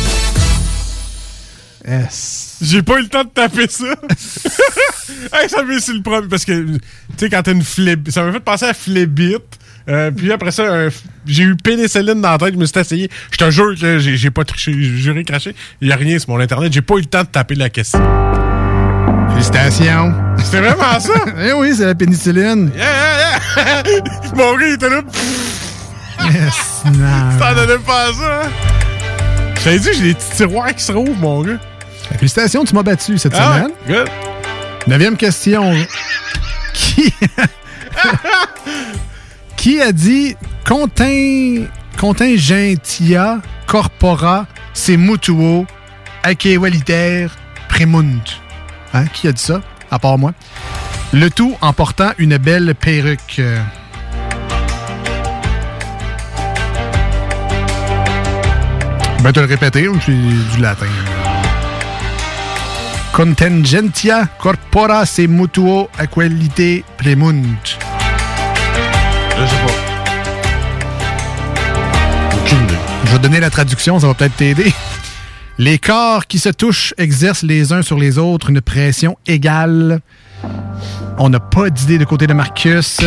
Yes. J'ai pas eu le temps de taper ça. hey, ça m'a sur le premier. Parce que, tu sais, quand t'as une flébite, ça m'a fait penser à flébite. Euh, puis après ça, j'ai eu pénicilline dans la tête, je me suis essayé. Je te jure que j'ai pas triché, j'ai juré craché. Il y a rien sur mon internet, j'ai pas eu le temps de taper la question. Félicitations. C'était vraiment ça? Eh oui, c'est la pénicilline. Yeah, yeah, yeah! mon gars, il était là. Yes. Non. T'en donnais pas à ça, hein? Je t'avais dit, j'ai des petits tiroirs qui se rouvrent, mon gars. Félicitations, tu m'as battu cette Ah, semaine. good. Neuvième question. Qui... Qui a dit contin... contingentia corpora se mutuo acquevaliter premunt? Hein? Qui a dit ça? À part moi? Le tout en portant une belle perruque. Ben, te le répéter, ou c'est du latin? Contingentia corpora se mutuo aqualite premunt. Je sais pas. Aucune idée. Je vais donner la traduction, ça va peut-être t'aider. Les corps qui se touchent exercent les uns sur les autres une pression égale. On n'a pas d'idée de côté de Marcus.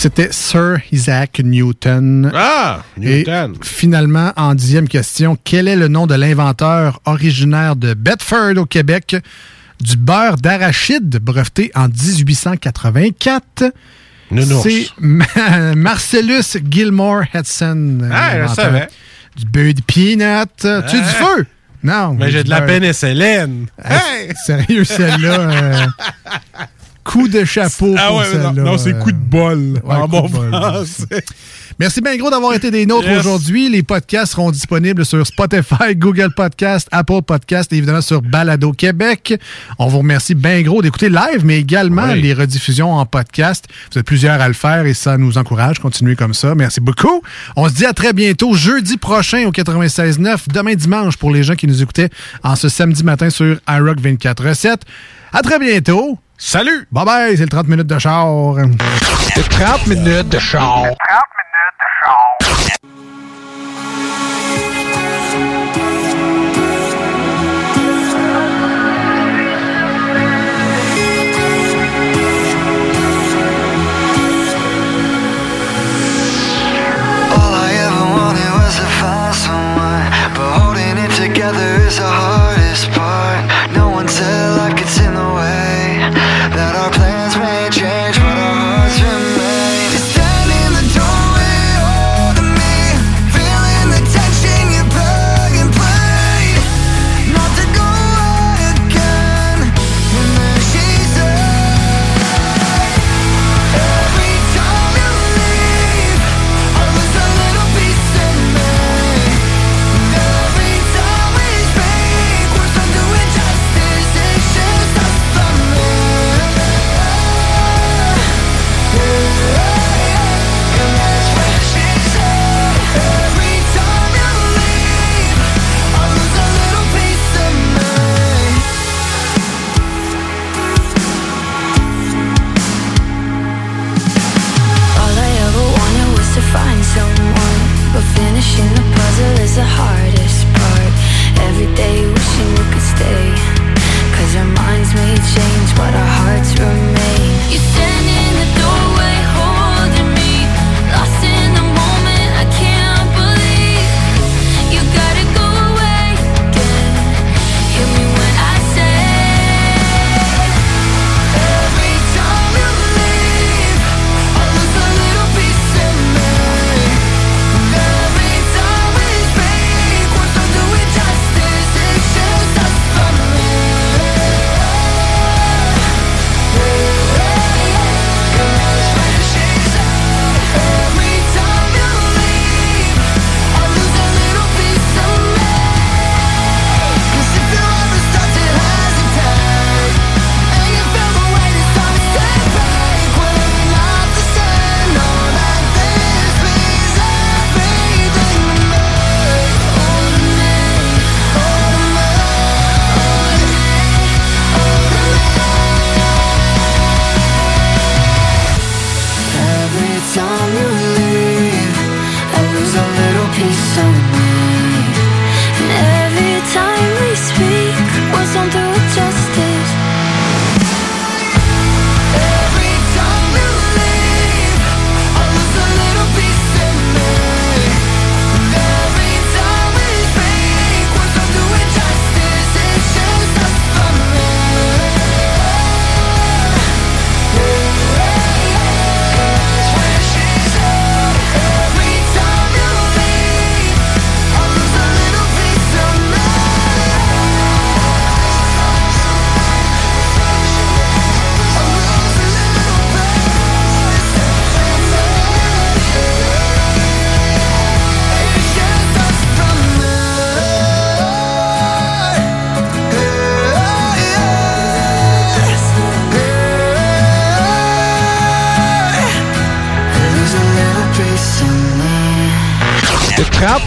C'était Sir Isaac Newton. Ah, Newton. Finalement, en dixième question, quel est le nom de l'inventeur originaire de Bedford au Québec du beurre d'arachide breveté en 1884? C'est Marcellus Gilmore Hudson. Ah, je savais. Du beurre de peanut. Tu es du ah. feu? Non. Mais j'ai de la pénicilline. Ah, hey! Sérieux, celle-là. Euh, Coup de chapeau. Ah pour ouais, non, non c'est coup de bol ouais, en bon de bol. Merci bien gros d'avoir été des nôtres aujourd'hui. Les podcasts seront disponibles sur Spotify, Google Podcast, Apple Podcast et évidemment sur Balado Québec. On vous remercie bien gros d'écouter live, mais également les rediffusions en podcast. Vous êtes plusieurs à le faire et ça nous encourage. Continuez comme ça. Merci beaucoup. On se dit à très bientôt, jeudi prochain au 96.9, demain dimanche pour les gens qui nous écoutaient en ce samedi matin sur iRock 24.7. À très bientôt. Salut! Bye bye, c'est le 30 minutes de char. Le 30 minutes de char. 30 minutes de char. The hardest part. No one tells.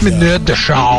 minutes de char.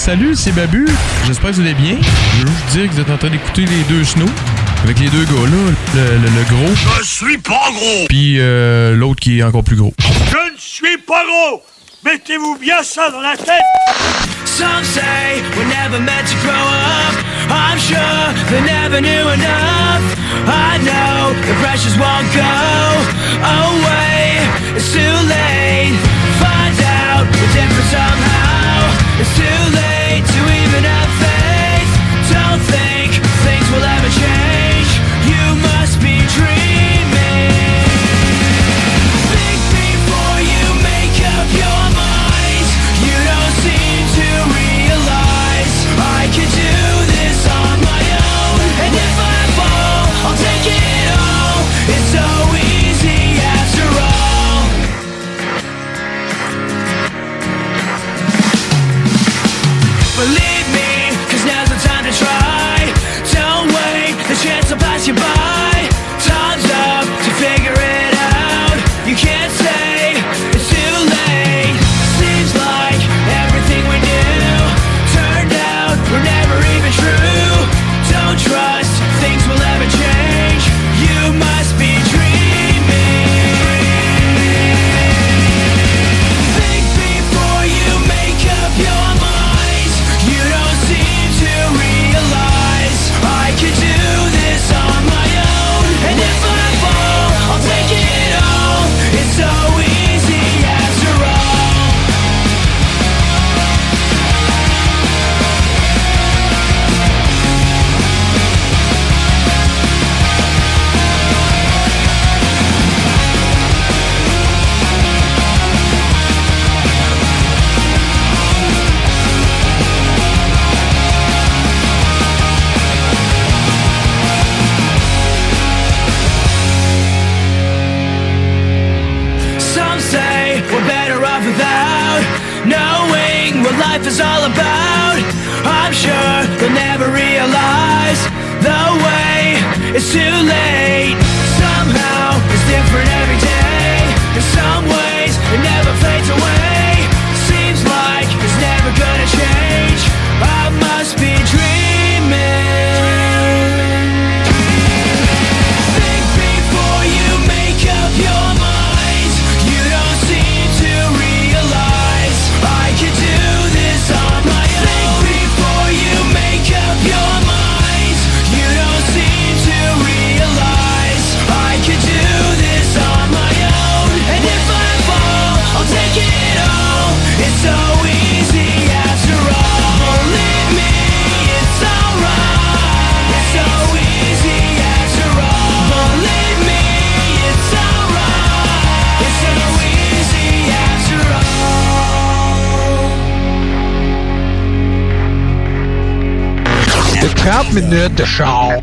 salut, c'est Babu. J'espère que vous allez bien. Je veux juste dire que vous êtes en train d'écouter les deux snows. Avec les deux gars là, le, le, gros. Je suis pas gros! Puis euh, l'autre qui est encore plus gros. Je ne suis pas gros! Mettez-vous bien ça dans la tête! Some say we're never meant to grow up. I'm sure they never knew enough. I know the pressures won't go away. Help me, the Show.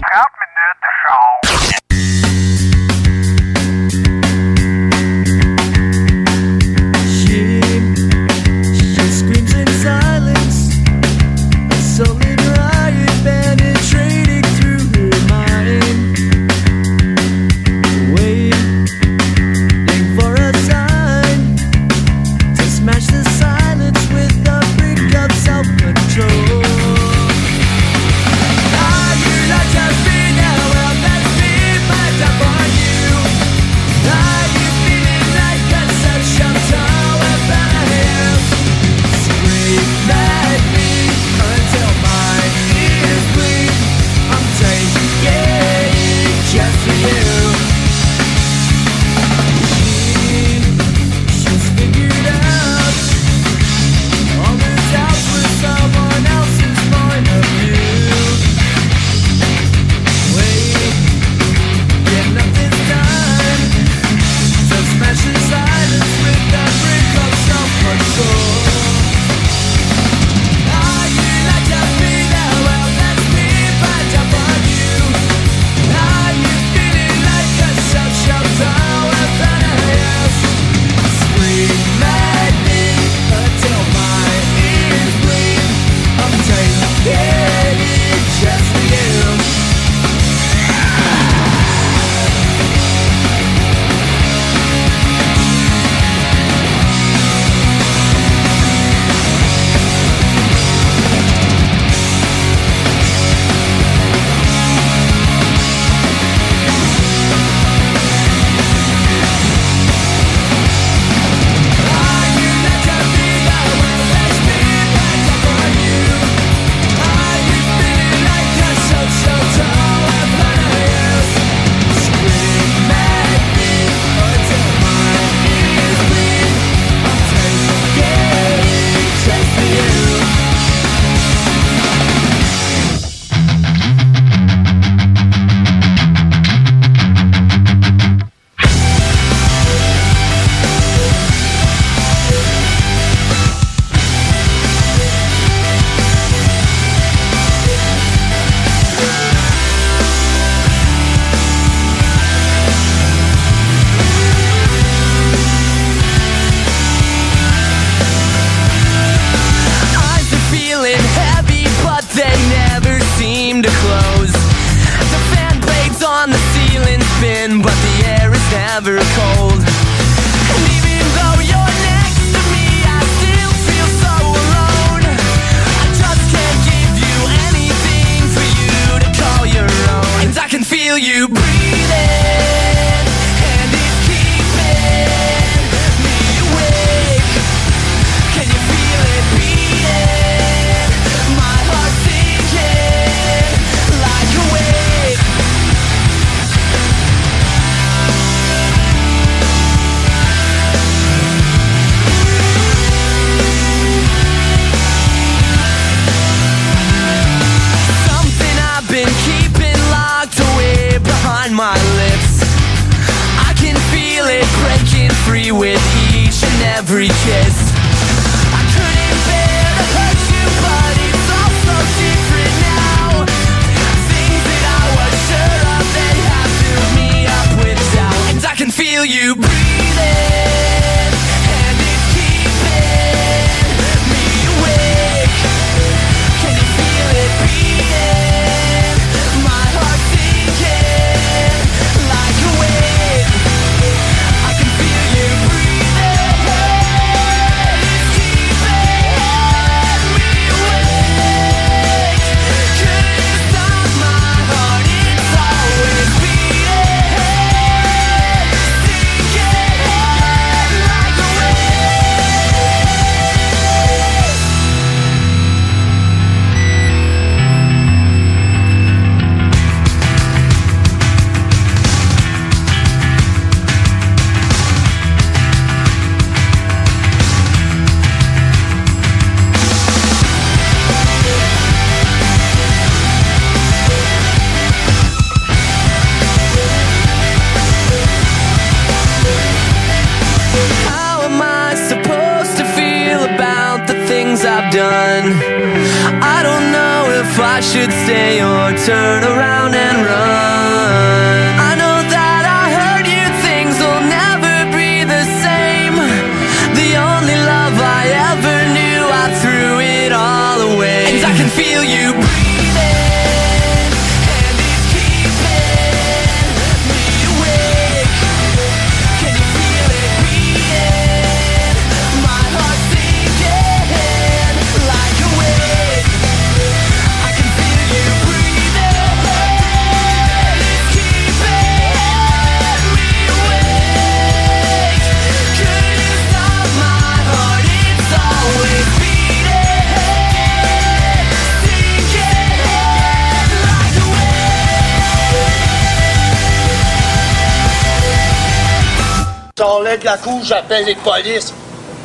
J'appelle les polices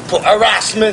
pour harassment.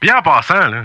Bien en passant, là,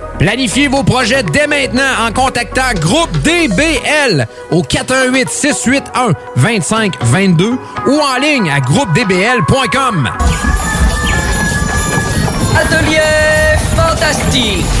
Planifiez vos projets dès maintenant en contactant Groupe DBL au 418 681 2522 ou en ligne à groupedbl.com. Atelier fantastique.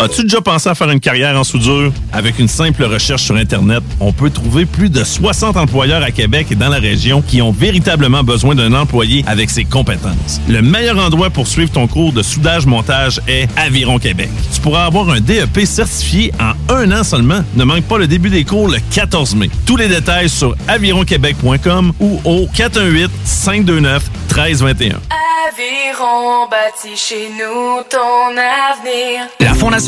As-tu déjà pensé à faire une carrière en soudure? Avec une simple recherche sur Internet, on peut trouver plus de 60 employeurs à Québec et dans la région qui ont véritablement besoin d'un employé avec ses compétences. Le meilleur endroit pour suivre ton cours de soudage-montage est Aviron Québec. Tu pourras avoir un DEP certifié en un an seulement. Ne manque pas le début des cours le 14 mai. Tous les détails sur avironquebec.com ou au 418-529-1321. Aviron bâti chez nous ton avenir. La Fondation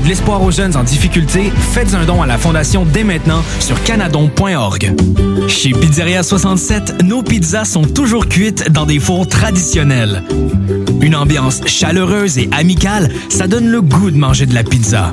de l'espoir aux jeunes en difficulté. Faites un don à la Fondation dès maintenant sur canadon.org. Chez Pizzeria 67, nos pizzas sont toujours cuites dans des fours traditionnels. Une ambiance chaleureuse et amicale, ça donne le goût de manger de la pizza.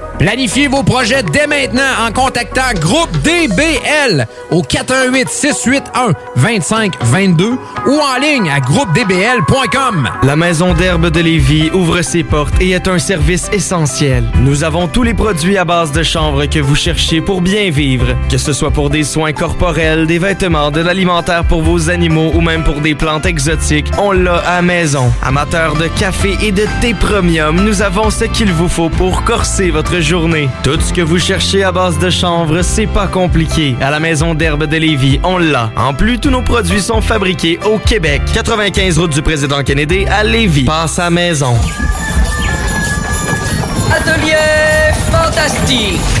Planifiez vos projets dès maintenant en contactant Groupe DBL au 418 681 2522 ou en ligne à groupedbl.com. La Maison d'herbe de Lévis ouvre ses portes et est un service essentiel. Nous avons tous les produits à base de chanvre que vous cherchez pour bien vivre, que ce soit pour des soins corporels, des vêtements, de l'alimentaire pour vos animaux ou même pour des plantes exotiques, on l'a à maison. Amateurs de café et de thé premium, nous avons ce qu'il vous faut pour corser votre journée. Tout ce que vous cherchez à base de chanvre, c'est pas compliqué. À la Maison d'herbe de Lévis, on l'a. En plus, tous nos produits sont fabriqués au Québec. 95 route du président Kennedy à Lévis. Passe à maison. Atelier fantastique.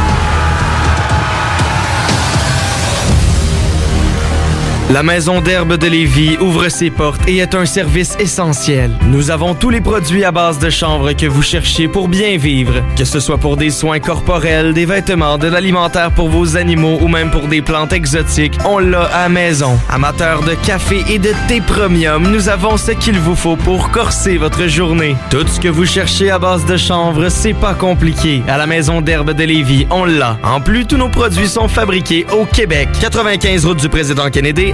La Maison d'herbe de Lévis ouvre ses portes et est un service essentiel. Nous avons tous les produits à base de chanvre que vous cherchez pour bien vivre, que ce soit pour des soins corporels, des vêtements, de l'alimentaire pour vos animaux ou même pour des plantes exotiques, on l'a à maison. Amateurs de café et de thé premium, nous avons ce qu'il vous faut pour corser votre journée. Tout ce que vous cherchez à base de chanvre, c'est pas compliqué. À la Maison d'herbe de Lévis, on l'a. En plus, tous nos produits sont fabriqués au Québec. 95 route du président Kennedy